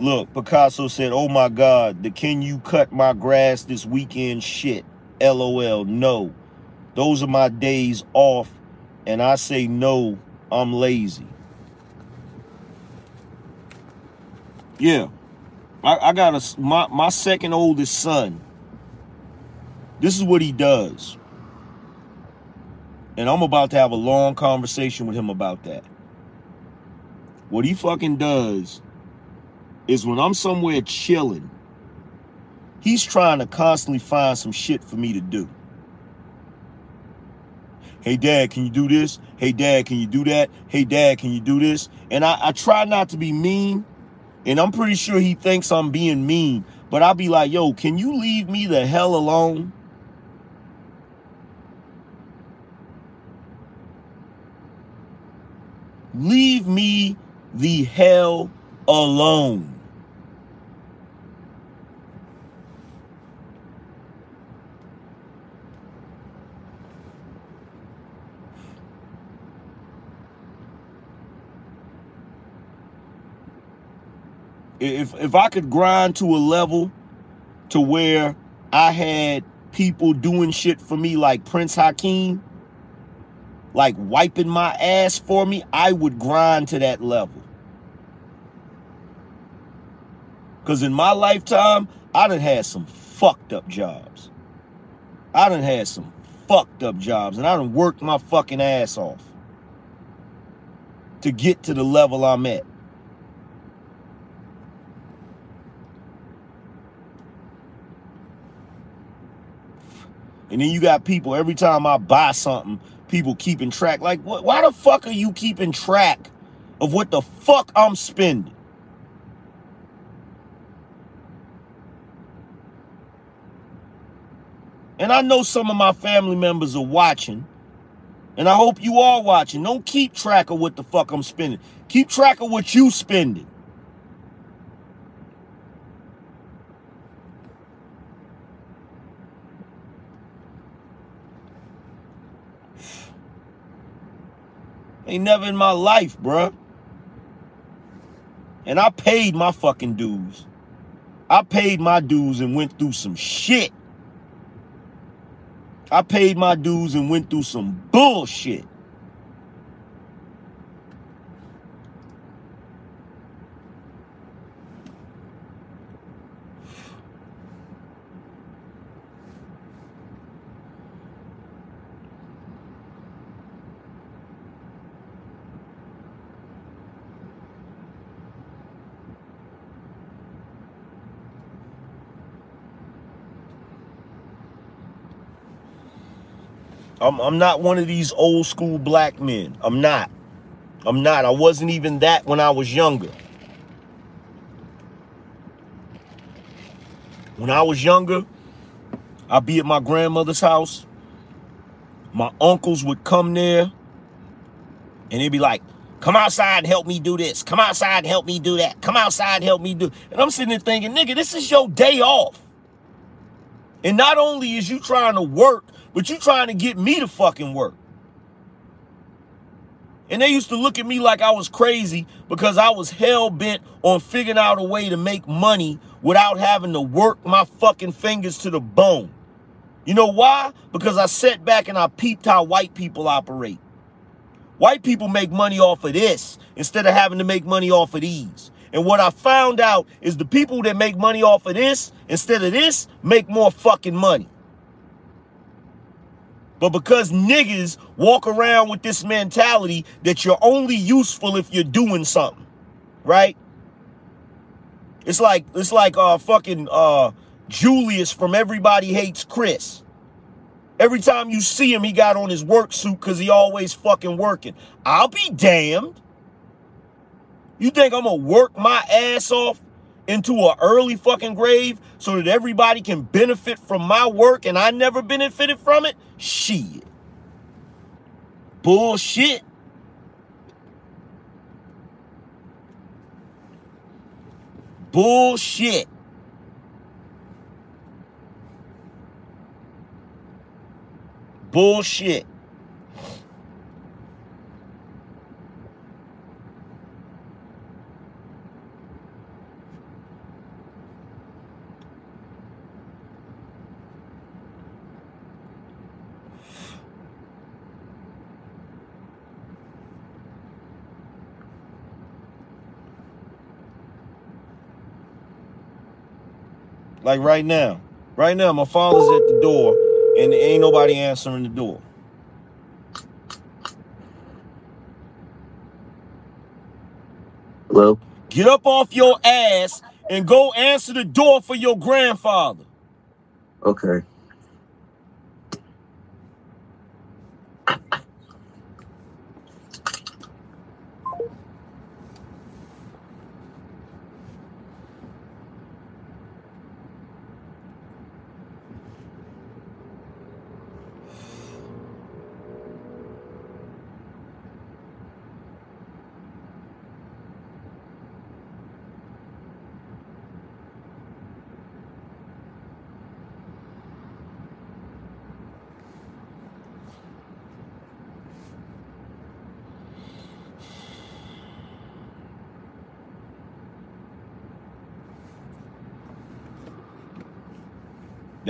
Look, Picasso said, Oh my God, the can you cut my grass this weekend shit? LOL, no. Those are my days off, and I say no, I'm lazy. Yeah. I, I got a my, my second oldest son. This is what he does. And I'm about to have a long conversation with him about that. What he fucking does is when I'm somewhere chilling, he's trying to constantly find some shit for me to do. Hey, dad, can you do this? Hey, dad, can you do that? Hey, dad, can you do this? And I, I try not to be mean, and I'm pretty sure he thinks I'm being mean, but I'll be like, yo, can you leave me the hell alone? Leave me the hell alone. If if I could grind to a level to where I had people doing shit for me like Prince Hakeem, like wiping my ass for me, I would grind to that level. Cause in my lifetime, I done had some fucked up jobs. I done had some fucked up jobs and I done worked my fucking ass off to get to the level I'm at. And then you got people every time I buy something, people keeping track. Like, what, why the fuck are you keeping track of what the fuck I'm spending? And I know some of my family members are watching. And I hope you are watching. Don't keep track of what the fuck I'm spending. Keep track of what you spending. Ain't never in my life, bruh. And I paid my fucking dues. I paid my dues and went through some shit. I paid my dues and went through some bullshit. I'm, I'm not one of these old school black men. I'm not. I'm not. I wasn't even that when I was younger. When I was younger, I'd be at my grandmother's house. My uncles would come there and they'd be like, come outside and help me do this. Come outside and help me do that. Come outside and help me do. And I'm sitting there thinking, nigga, this is your day off. And not only is you trying to work but you trying to get me to fucking work. And they used to look at me like I was crazy because I was hell bent on figuring out a way to make money without having to work my fucking fingers to the bone. You know why? Because I sat back and I peeped how white people operate. White people make money off of this instead of having to make money off of these. And what I found out is the people that make money off of this instead of this make more fucking money. But because niggas walk around with this mentality that you're only useful if you're doing something, right? It's like it's like uh fucking uh Julius from Everybody Hates Chris. Every time you see him, he got on his work suit because he always fucking working. I'll be damned. You think I'm gonna work my ass off into an early fucking grave so that everybody can benefit from my work and I never benefited from it? Shit. Bullshit. Bullshit. Bullshit. Like right now. Right now, my father's at the door and there ain't nobody answering the door. Hello? Get up off your ass and go answer the door for your grandfather. Okay.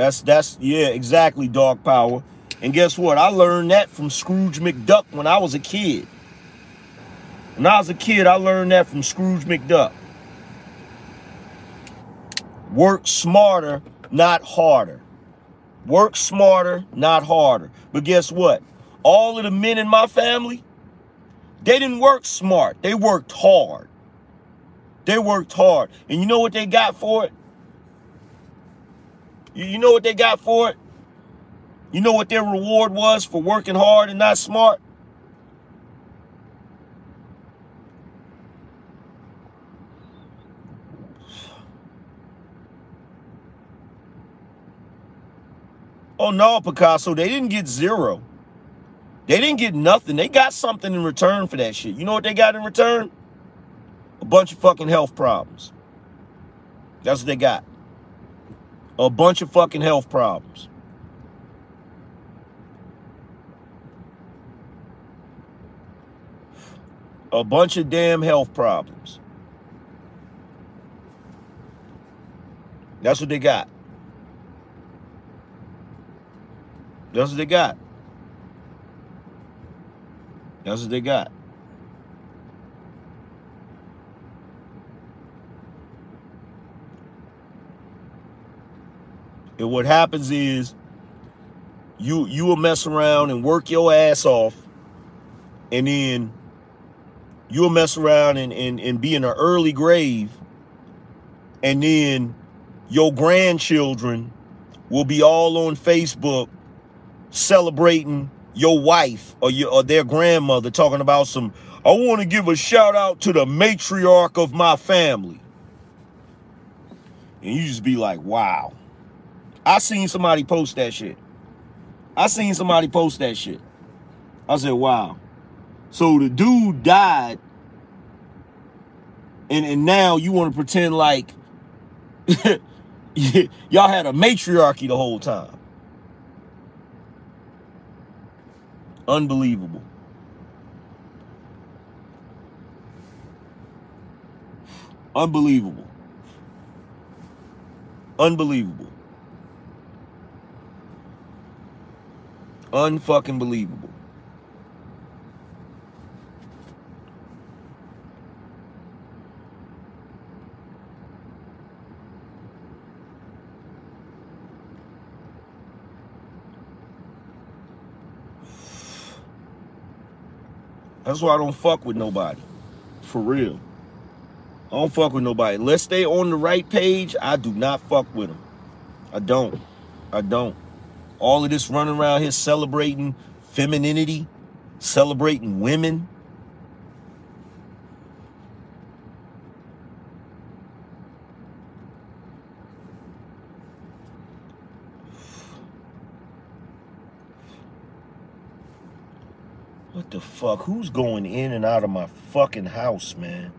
That's that's yeah, exactly dog power. And guess what? I learned that from Scrooge McDuck when I was a kid. When I was a kid, I learned that from Scrooge McDuck. Work smarter, not harder. Work smarter, not harder. But guess what? All of the men in my family, they didn't work smart. They worked hard. They worked hard. And you know what they got for it? You, know what they got for it? You know what their reward was for working hard and not smart? Oh no, Picasso, they didn't get zero. They didn't get nothing. They got something in return for that shit. You know what they got in return? A bunch of fucking health problems. That's what they got. A bunch of fucking health problems. A bunch of damn health problems. That's what they got. That's what they got. That's what they got. And what happens is you you will mess around and work your ass off, and then you'll mess around and, and, and be in an early grave, and then your grandchildren will be all on Facebook celebrating your wife or your or their grandmother talking about some I want to give a shout out to the matriarch of my family. And you just be like, wow. I seen somebody post that shit. I seen somebody post that shit. I said, wow. So the dude died, and, and now you want to pretend like *laughs* y'all had a matriarchy the whole time. Unbelievable. Unbelievable. Unbelievable. Unfucking believable. That's why I don't fuck with nobody. For real. I don't fuck with nobody. Let's stay on the right page, I do not fuck with them. I don't. I don't. All of this running around here celebrating femininity, celebrating women. What the fuck? Who's going in and out of my fucking house, man?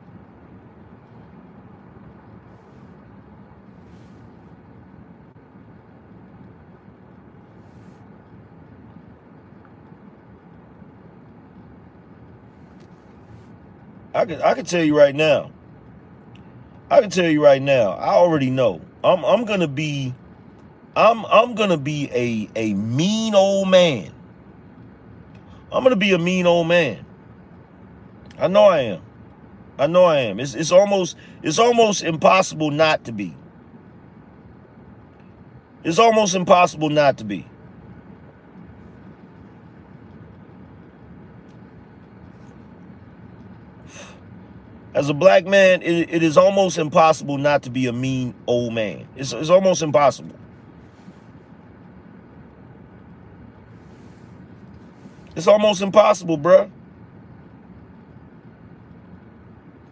I can I can tell you right now. I can tell you right now. I already know. I'm I'm gonna be I'm I'm gonna be a a mean old man. I'm gonna be a mean old man. I know I am. I know I am. It's it's almost it's almost impossible not to be. It's almost impossible not to be. As a black man, it, it is almost impossible not to be a mean old man. It's, it's almost impossible. It's almost impossible, bruh.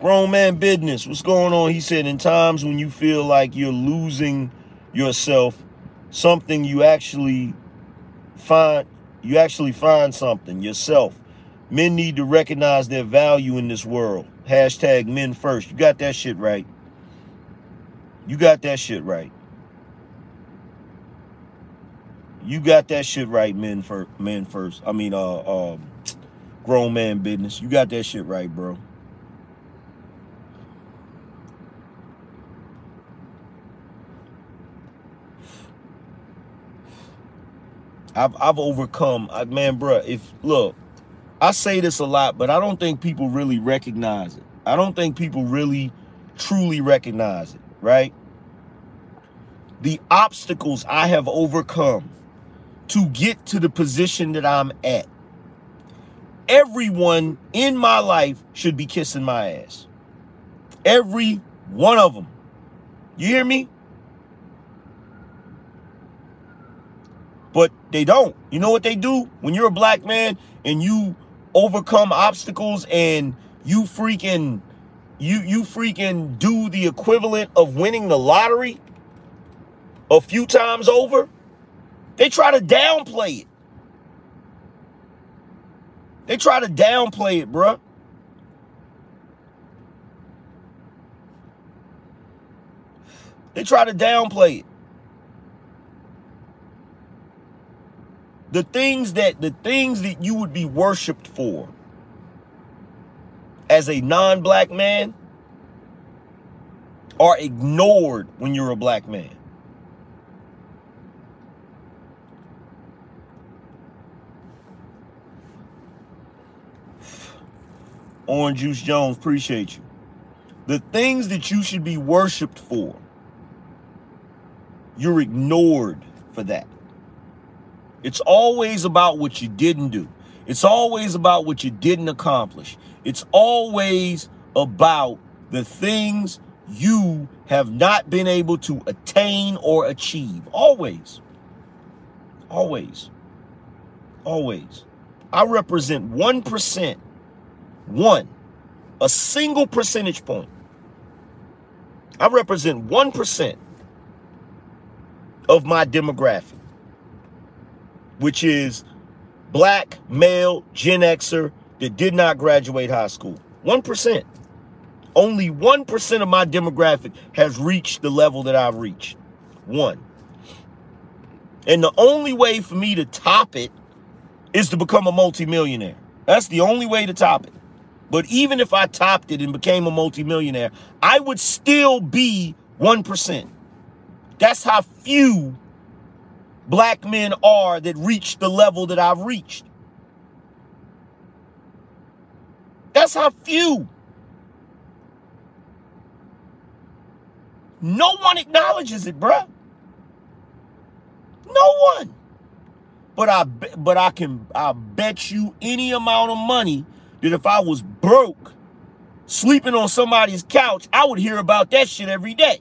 Grown man business. What's going on? He said, in times when you feel like you're losing yourself, something you actually find, you actually find something yourself. Men need to recognize their value in this world. Hashtag men first. You got that shit right. You got that shit right. You got that shit right, men first. Men first. I mean, uh, uh, grown man business. You got that shit right, bro. I've I've overcome, I, man, bro. If look, I say this a lot, but I don't think people really recognize it. I don't think people really truly recognize it, right? The obstacles I have overcome to get to the position that I'm at. Everyone in my life should be kissing my ass. Every one of them. You hear me? But they don't. You know what they do? When you're a black man and you overcome obstacles and you freaking you you freaking do the equivalent of winning the lottery a few times over they try to downplay it. They try to downplay it bruh. They try to downplay it the things that the things that you would be worshiped for as a non-black man are ignored when you're a black man. Orange Juice Jones, appreciate you. The things that you should be worshiped for, you're ignored for that. It's always about what you didn't do. It's always about what you didn't accomplish. It's always about the things you have not been able to attain or achieve. Always. Always. Always. I represent 1%. One. A single percentage point. I represent 1% of my demographic which is black, male, Gen Xer that did not graduate high school. 1%. Only 1% of my demographic has reached the level that I've reached. One. And the only way for me to top it is to become a multimillionaire. That's the only way to top it. But even if I topped it and became a multimillionaire, I would still be 1%. That's how few black men are that reach the level that I've reached. That's how few. No one acknowledges it, bruh. No one. But I but I can I bet you any amount of money that if I was broke, sleeping on somebody's couch, I would hear about that shit every day.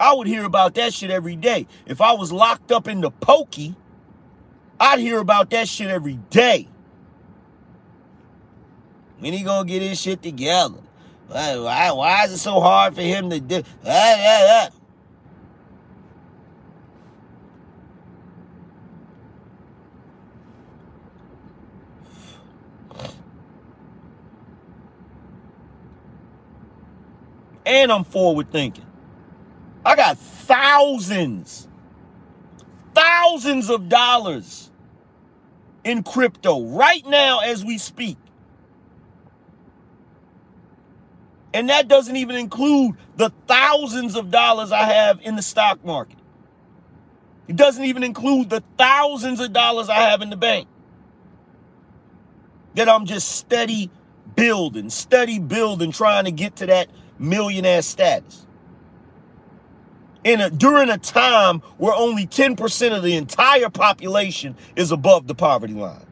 I would hear about that shit every day. If I was locked up in the pokey, I'd hear about that shit every day. When he gonna get his shit together? Why, why, why is it so hard for him to do? Ah, ah, ah. And I'm forward thinking. I got thousands, thousands of dollars in crypto right now as we speak. And that doesn't even include the thousands of dollars I have in the stock market. It doesn't even include the thousands of dollars I have in the bank that I'm just steady building, steady building, trying to get to that millionaire status. In a, during a time where only 10% of the entire population is above the poverty line.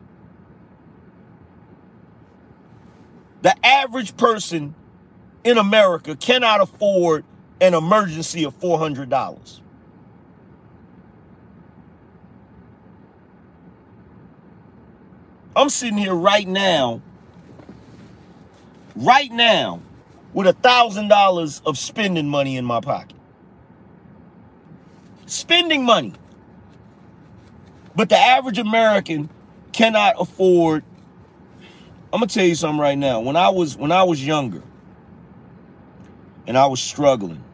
The average person in America cannot afford an emergency of $400. I'm sitting here right now, right now, with a thousand dollars of spending money in my pocket. Spending money. But the average American cannot afford. I'm gonna tell you something right now. When I was when I was younger, and I was struggling.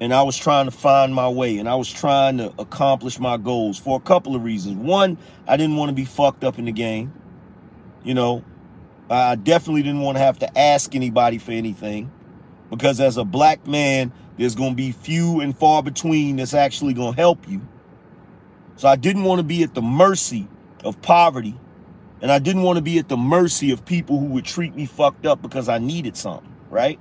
And I was trying to find my way and I was trying to accomplish my goals for a couple of reasons. One, I didn't want to be fucked up in the game. You know, I definitely didn't want to have to ask anybody for anything because as a black man, there's going to be few and far between that's actually going to help you. So I didn't want to be at the mercy of poverty and I didn't want to be at the mercy of people who would treat me fucked up because I needed something, right?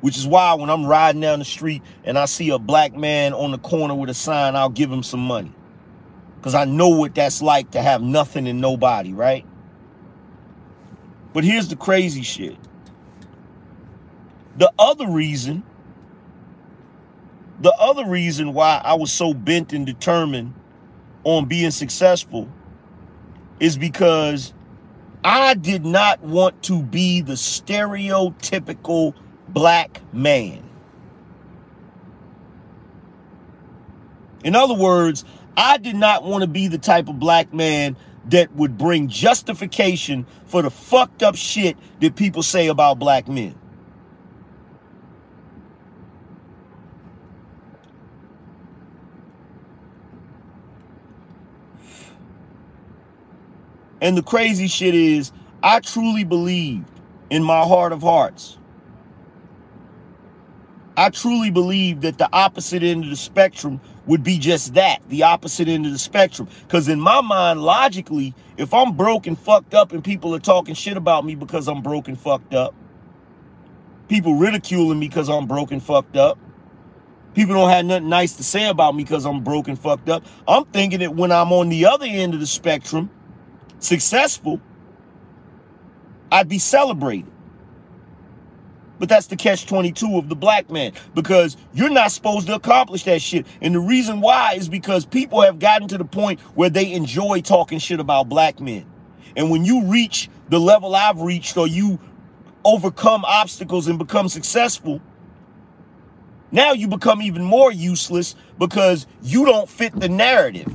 Which is why when I'm riding down the street and I see a black man on the corner with a sign, I'll give him some money. Because I know what that's like to have nothing and nobody, right? But here's the crazy shit. The other reason, the other reason why I was so bent and determined on being successful is because I did not want to be the stereotypical black man. In other words, I did not want to be the type of black man that would bring justification for the fucked up shit that people say about black men. And the crazy shit is, I truly believed in my heart of hearts I truly believe that the opposite end of the spectrum would be just that, the opposite end of the spectrum. Because in my mind, logically, if I'm broke and fucked up and people are talking shit about me because I'm broke and fucked up, people ridiculing me because I'm broke and fucked up, people don't have nothing nice to say about me because I'm broke and fucked up, I'm thinking that when I'm on the other end of the spectrum, successful, I'd be celebrated. But that's the catch 22 of the black man because you're not supposed to accomplish that shit. And the reason why is because people have gotten to the point where they enjoy talking shit about black men. And when you reach the level I've reached or you overcome obstacles and become successful, now you become even more useless because you don't fit the narrative.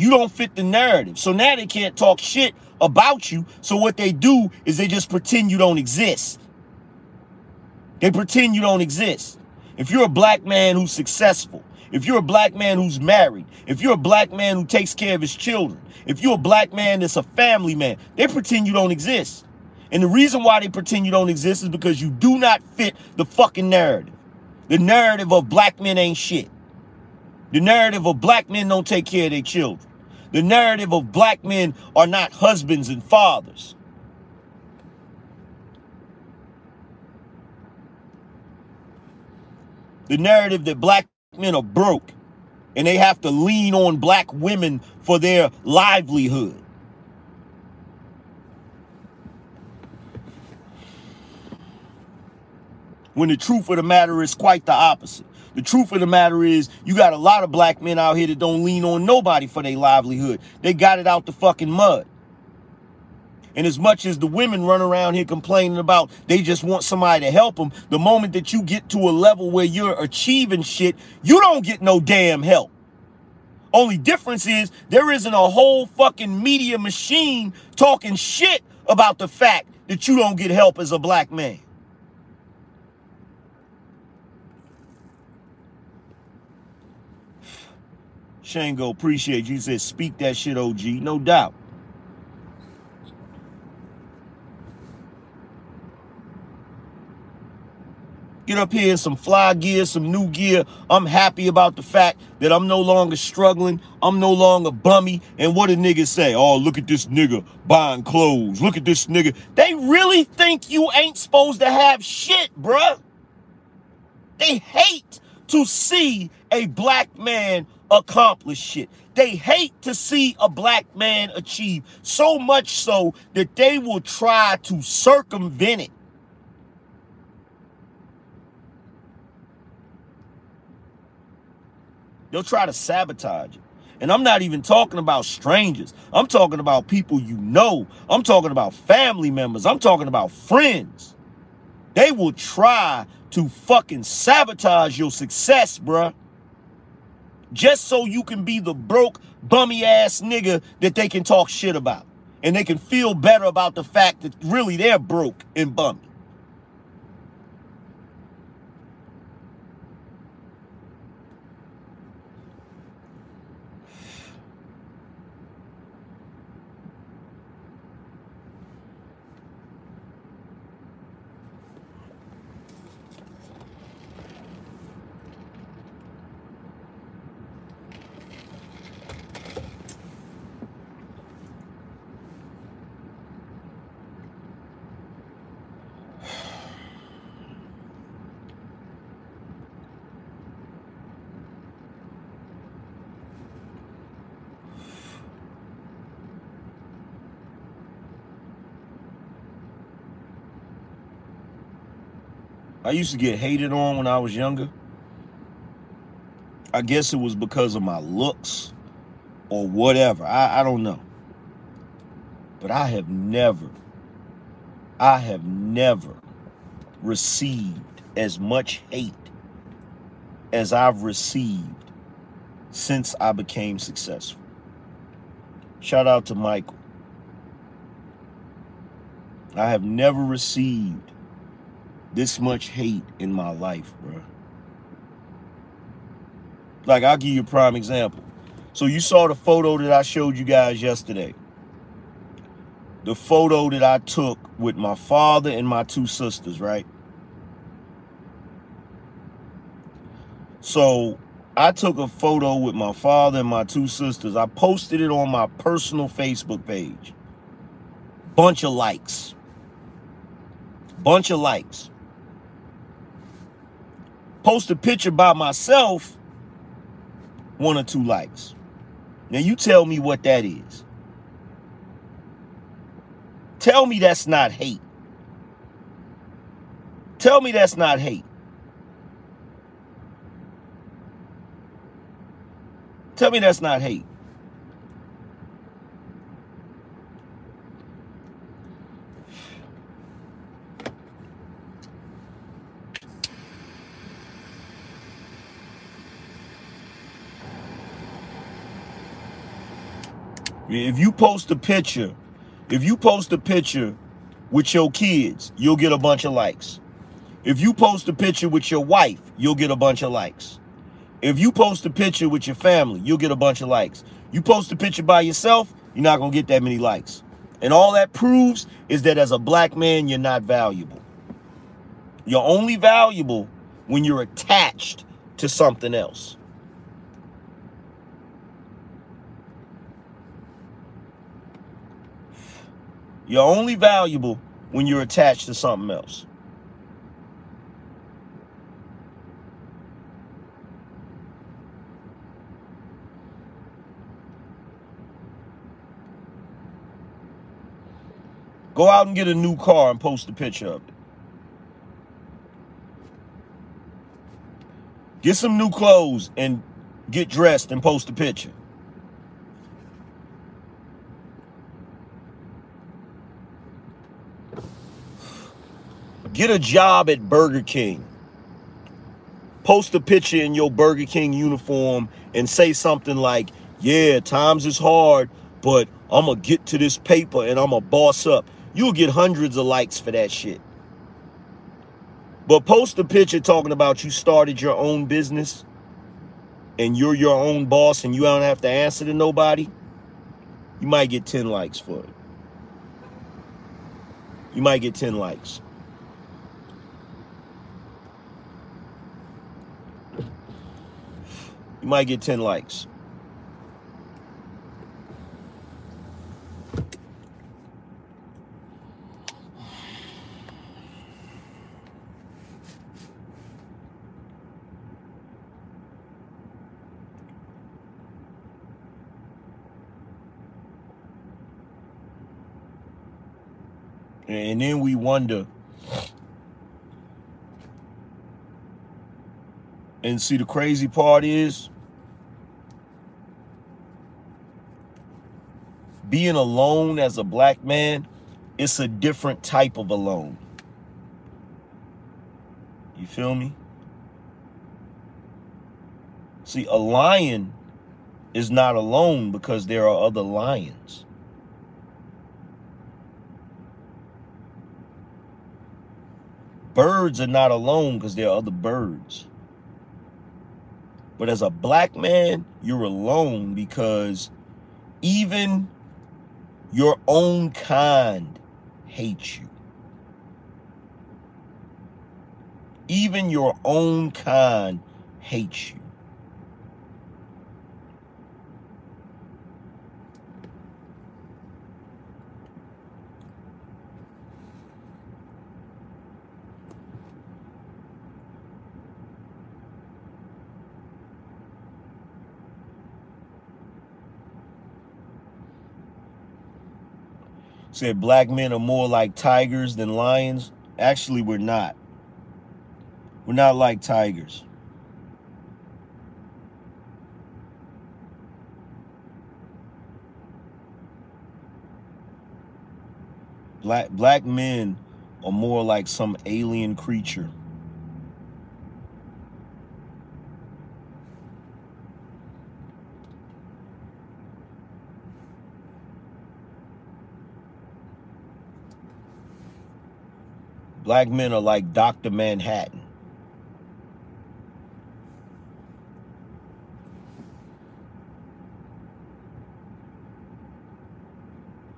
You don't fit the narrative. So now they can't talk shit about you. So what they do is they just pretend you don't exist. They pretend you don't exist. If you're a black man who's successful, if you're a black man who's married, if you're a black man who takes care of his children, if you're a black man that's a family man, they pretend you don't exist. And the reason why they pretend you don't exist is because you do not fit the fucking narrative. The narrative of black men ain't shit. The narrative of black men don't take care of their children. The narrative of black men are not husbands and fathers. The narrative that black men are broke and they have to lean on black women for their livelihood. When the truth of the matter is quite the opposite. The truth of the matter is, you got a lot of black men out here that don't lean on nobody for their livelihood. They got it out the fucking mud. And as much as the women run around here complaining about they just want somebody to help them, the moment that you get to a level where you're achieving shit, you don't get no damn help. Only difference is there isn't a whole fucking media machine talking shit about the fact that you don't get help as a black man. Shango, appreciate you. said, speak that shit, OG. No doubt. get up here some fly gear, some new gear. I'm happy about the fact that I'm no longer struggling. I'm no longer bummy. And what do niggas say? Oh, look at this nigga buying clothes. Look at this nigga. They really think you ain't supposed to have shit, bruh. They hate to see a black man accomplish shit. They hate to see a black man achieve so much so that they will try to circumvent it. They'll try to sabotage it. And I'm not even talking about strangers. I'm talking about people you know. I'm talking about family members. I'm talking about friends. They will try to fucking sabotage your success, bruh. Just so you can be the broke, bummy ass nigga that they can talk shit about. And they can feel better about the fact that really they're broke and bummy. I used to get hated on when I was younger. I guess it was because of my looks or whatever. I, I don't know. But I have never, I have never received as much hate as I've received since I became successful. Shout out to Michael. I have never received this much hate in my life, bro. Like, I'll give you a prime example. So you saw the photo that I showed you guys yesterday. The photo that I took with my father and my two sisters, right? So I took a photo with my father and my two sisters. I posted it on my personal Facebook page. Bunch of likes. Bunch of likes post a picture by myself, one or two likes. Now you tell me what that is. Tell me that's not hate. Tell me that's not hate. Tell me that's not hate. If you post a picture, if you post a picture with your kids, you'll get a bunch of likes. If you post a picture with your wife, you'll get a bunch of likes. If you post a picture with your family, you'll get a bunch of likes. You post a picture by yourself, you're not going to get that many likes. And all that proves is that as a black man, you're not valuable. You're only valuable when you're attached to something else. You're only valuable when you're attached to something else. Go out and get a new car and post a picture of it. Get some new clothes and get dressed and post a picture. Get a job at Burger King. Post a picture in your Burger King uniform and say something like, yeah, times is hard, but I'm going to get to this paper and I'm going to boss up. You'll get hundreds of likes for that shit. But post a picture talking about you started your own business and you're your own boss and you don't have to answer to nobody. You might get 10 likes for it. You might get 10 likes. You might get 10 likes. And then we wonder and see the crazy part is being alone as a black man, it's a different type of alone. You feel me? See, a lion is not alone because there are other lions. Birds are not alone because there are other birds. But as a black man, you're alone because even your own kind hates you. Even your own kind hates you. Said black men are more like tigers than lions. Actually, we're not. We're not like tigers. Black black men are more like some alien creature. Black men are like Dr. Manhattan.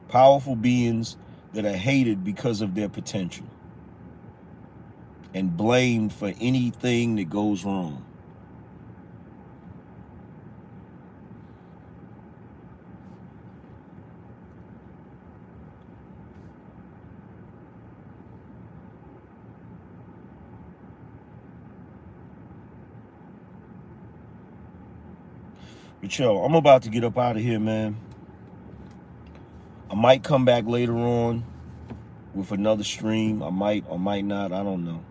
Powerful beings that are hated because of their potential and blamed for anything that goes wrong. But yo, I'm about to get up out of here, man. I might come back later on with another stream. I might or might not. I don't know.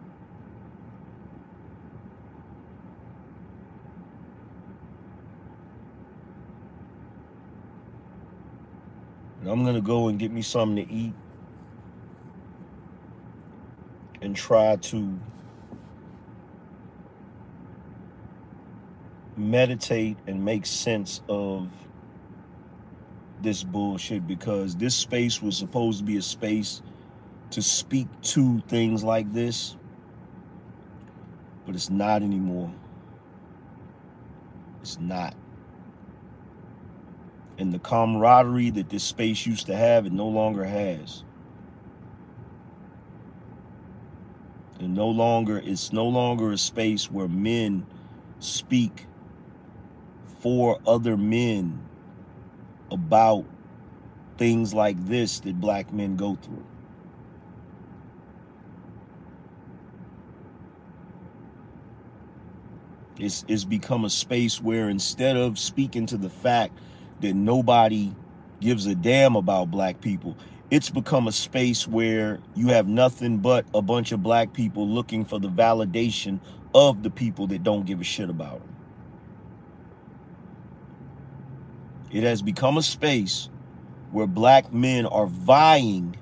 And I'm going to go and get me something to eat and try to meditate and make sense of this bullshit because this space was supposed to be a space to speak to things like this, but it's not anymore. It's not. And the camaraderie that this space used to have, it no longer has. And no longer, it's no longer a space where men speak for other men about things like this that black men go through. It's, it's become a space where instead of speaking to the fact that nobody gives a damn about black people, it's become a space where you have nothing but a bunch of black people looking for the validation of the people that don't give a shit about them. It has become a space where black men are vying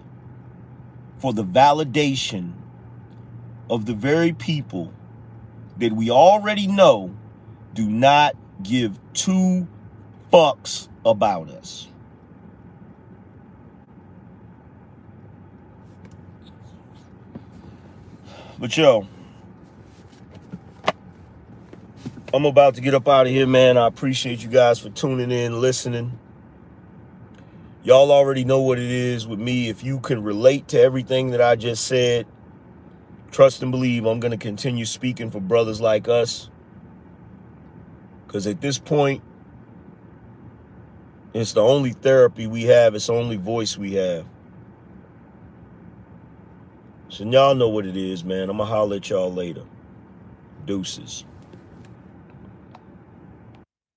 for the validation of the very people that we already know do not give two fucks about us. But yo, I'm about to get up out of here, man. I appreciate you guys for tuning in, listening. Y'all already know what it is with me. If you can relate to everything that I just said, trust and believe I'm going to continue speaking for brothers like us. Because at this point, it's the only therapy we have. It's the only voice we have. So y'all know what it is, man. I'm going to holler at y'all later. Deuces.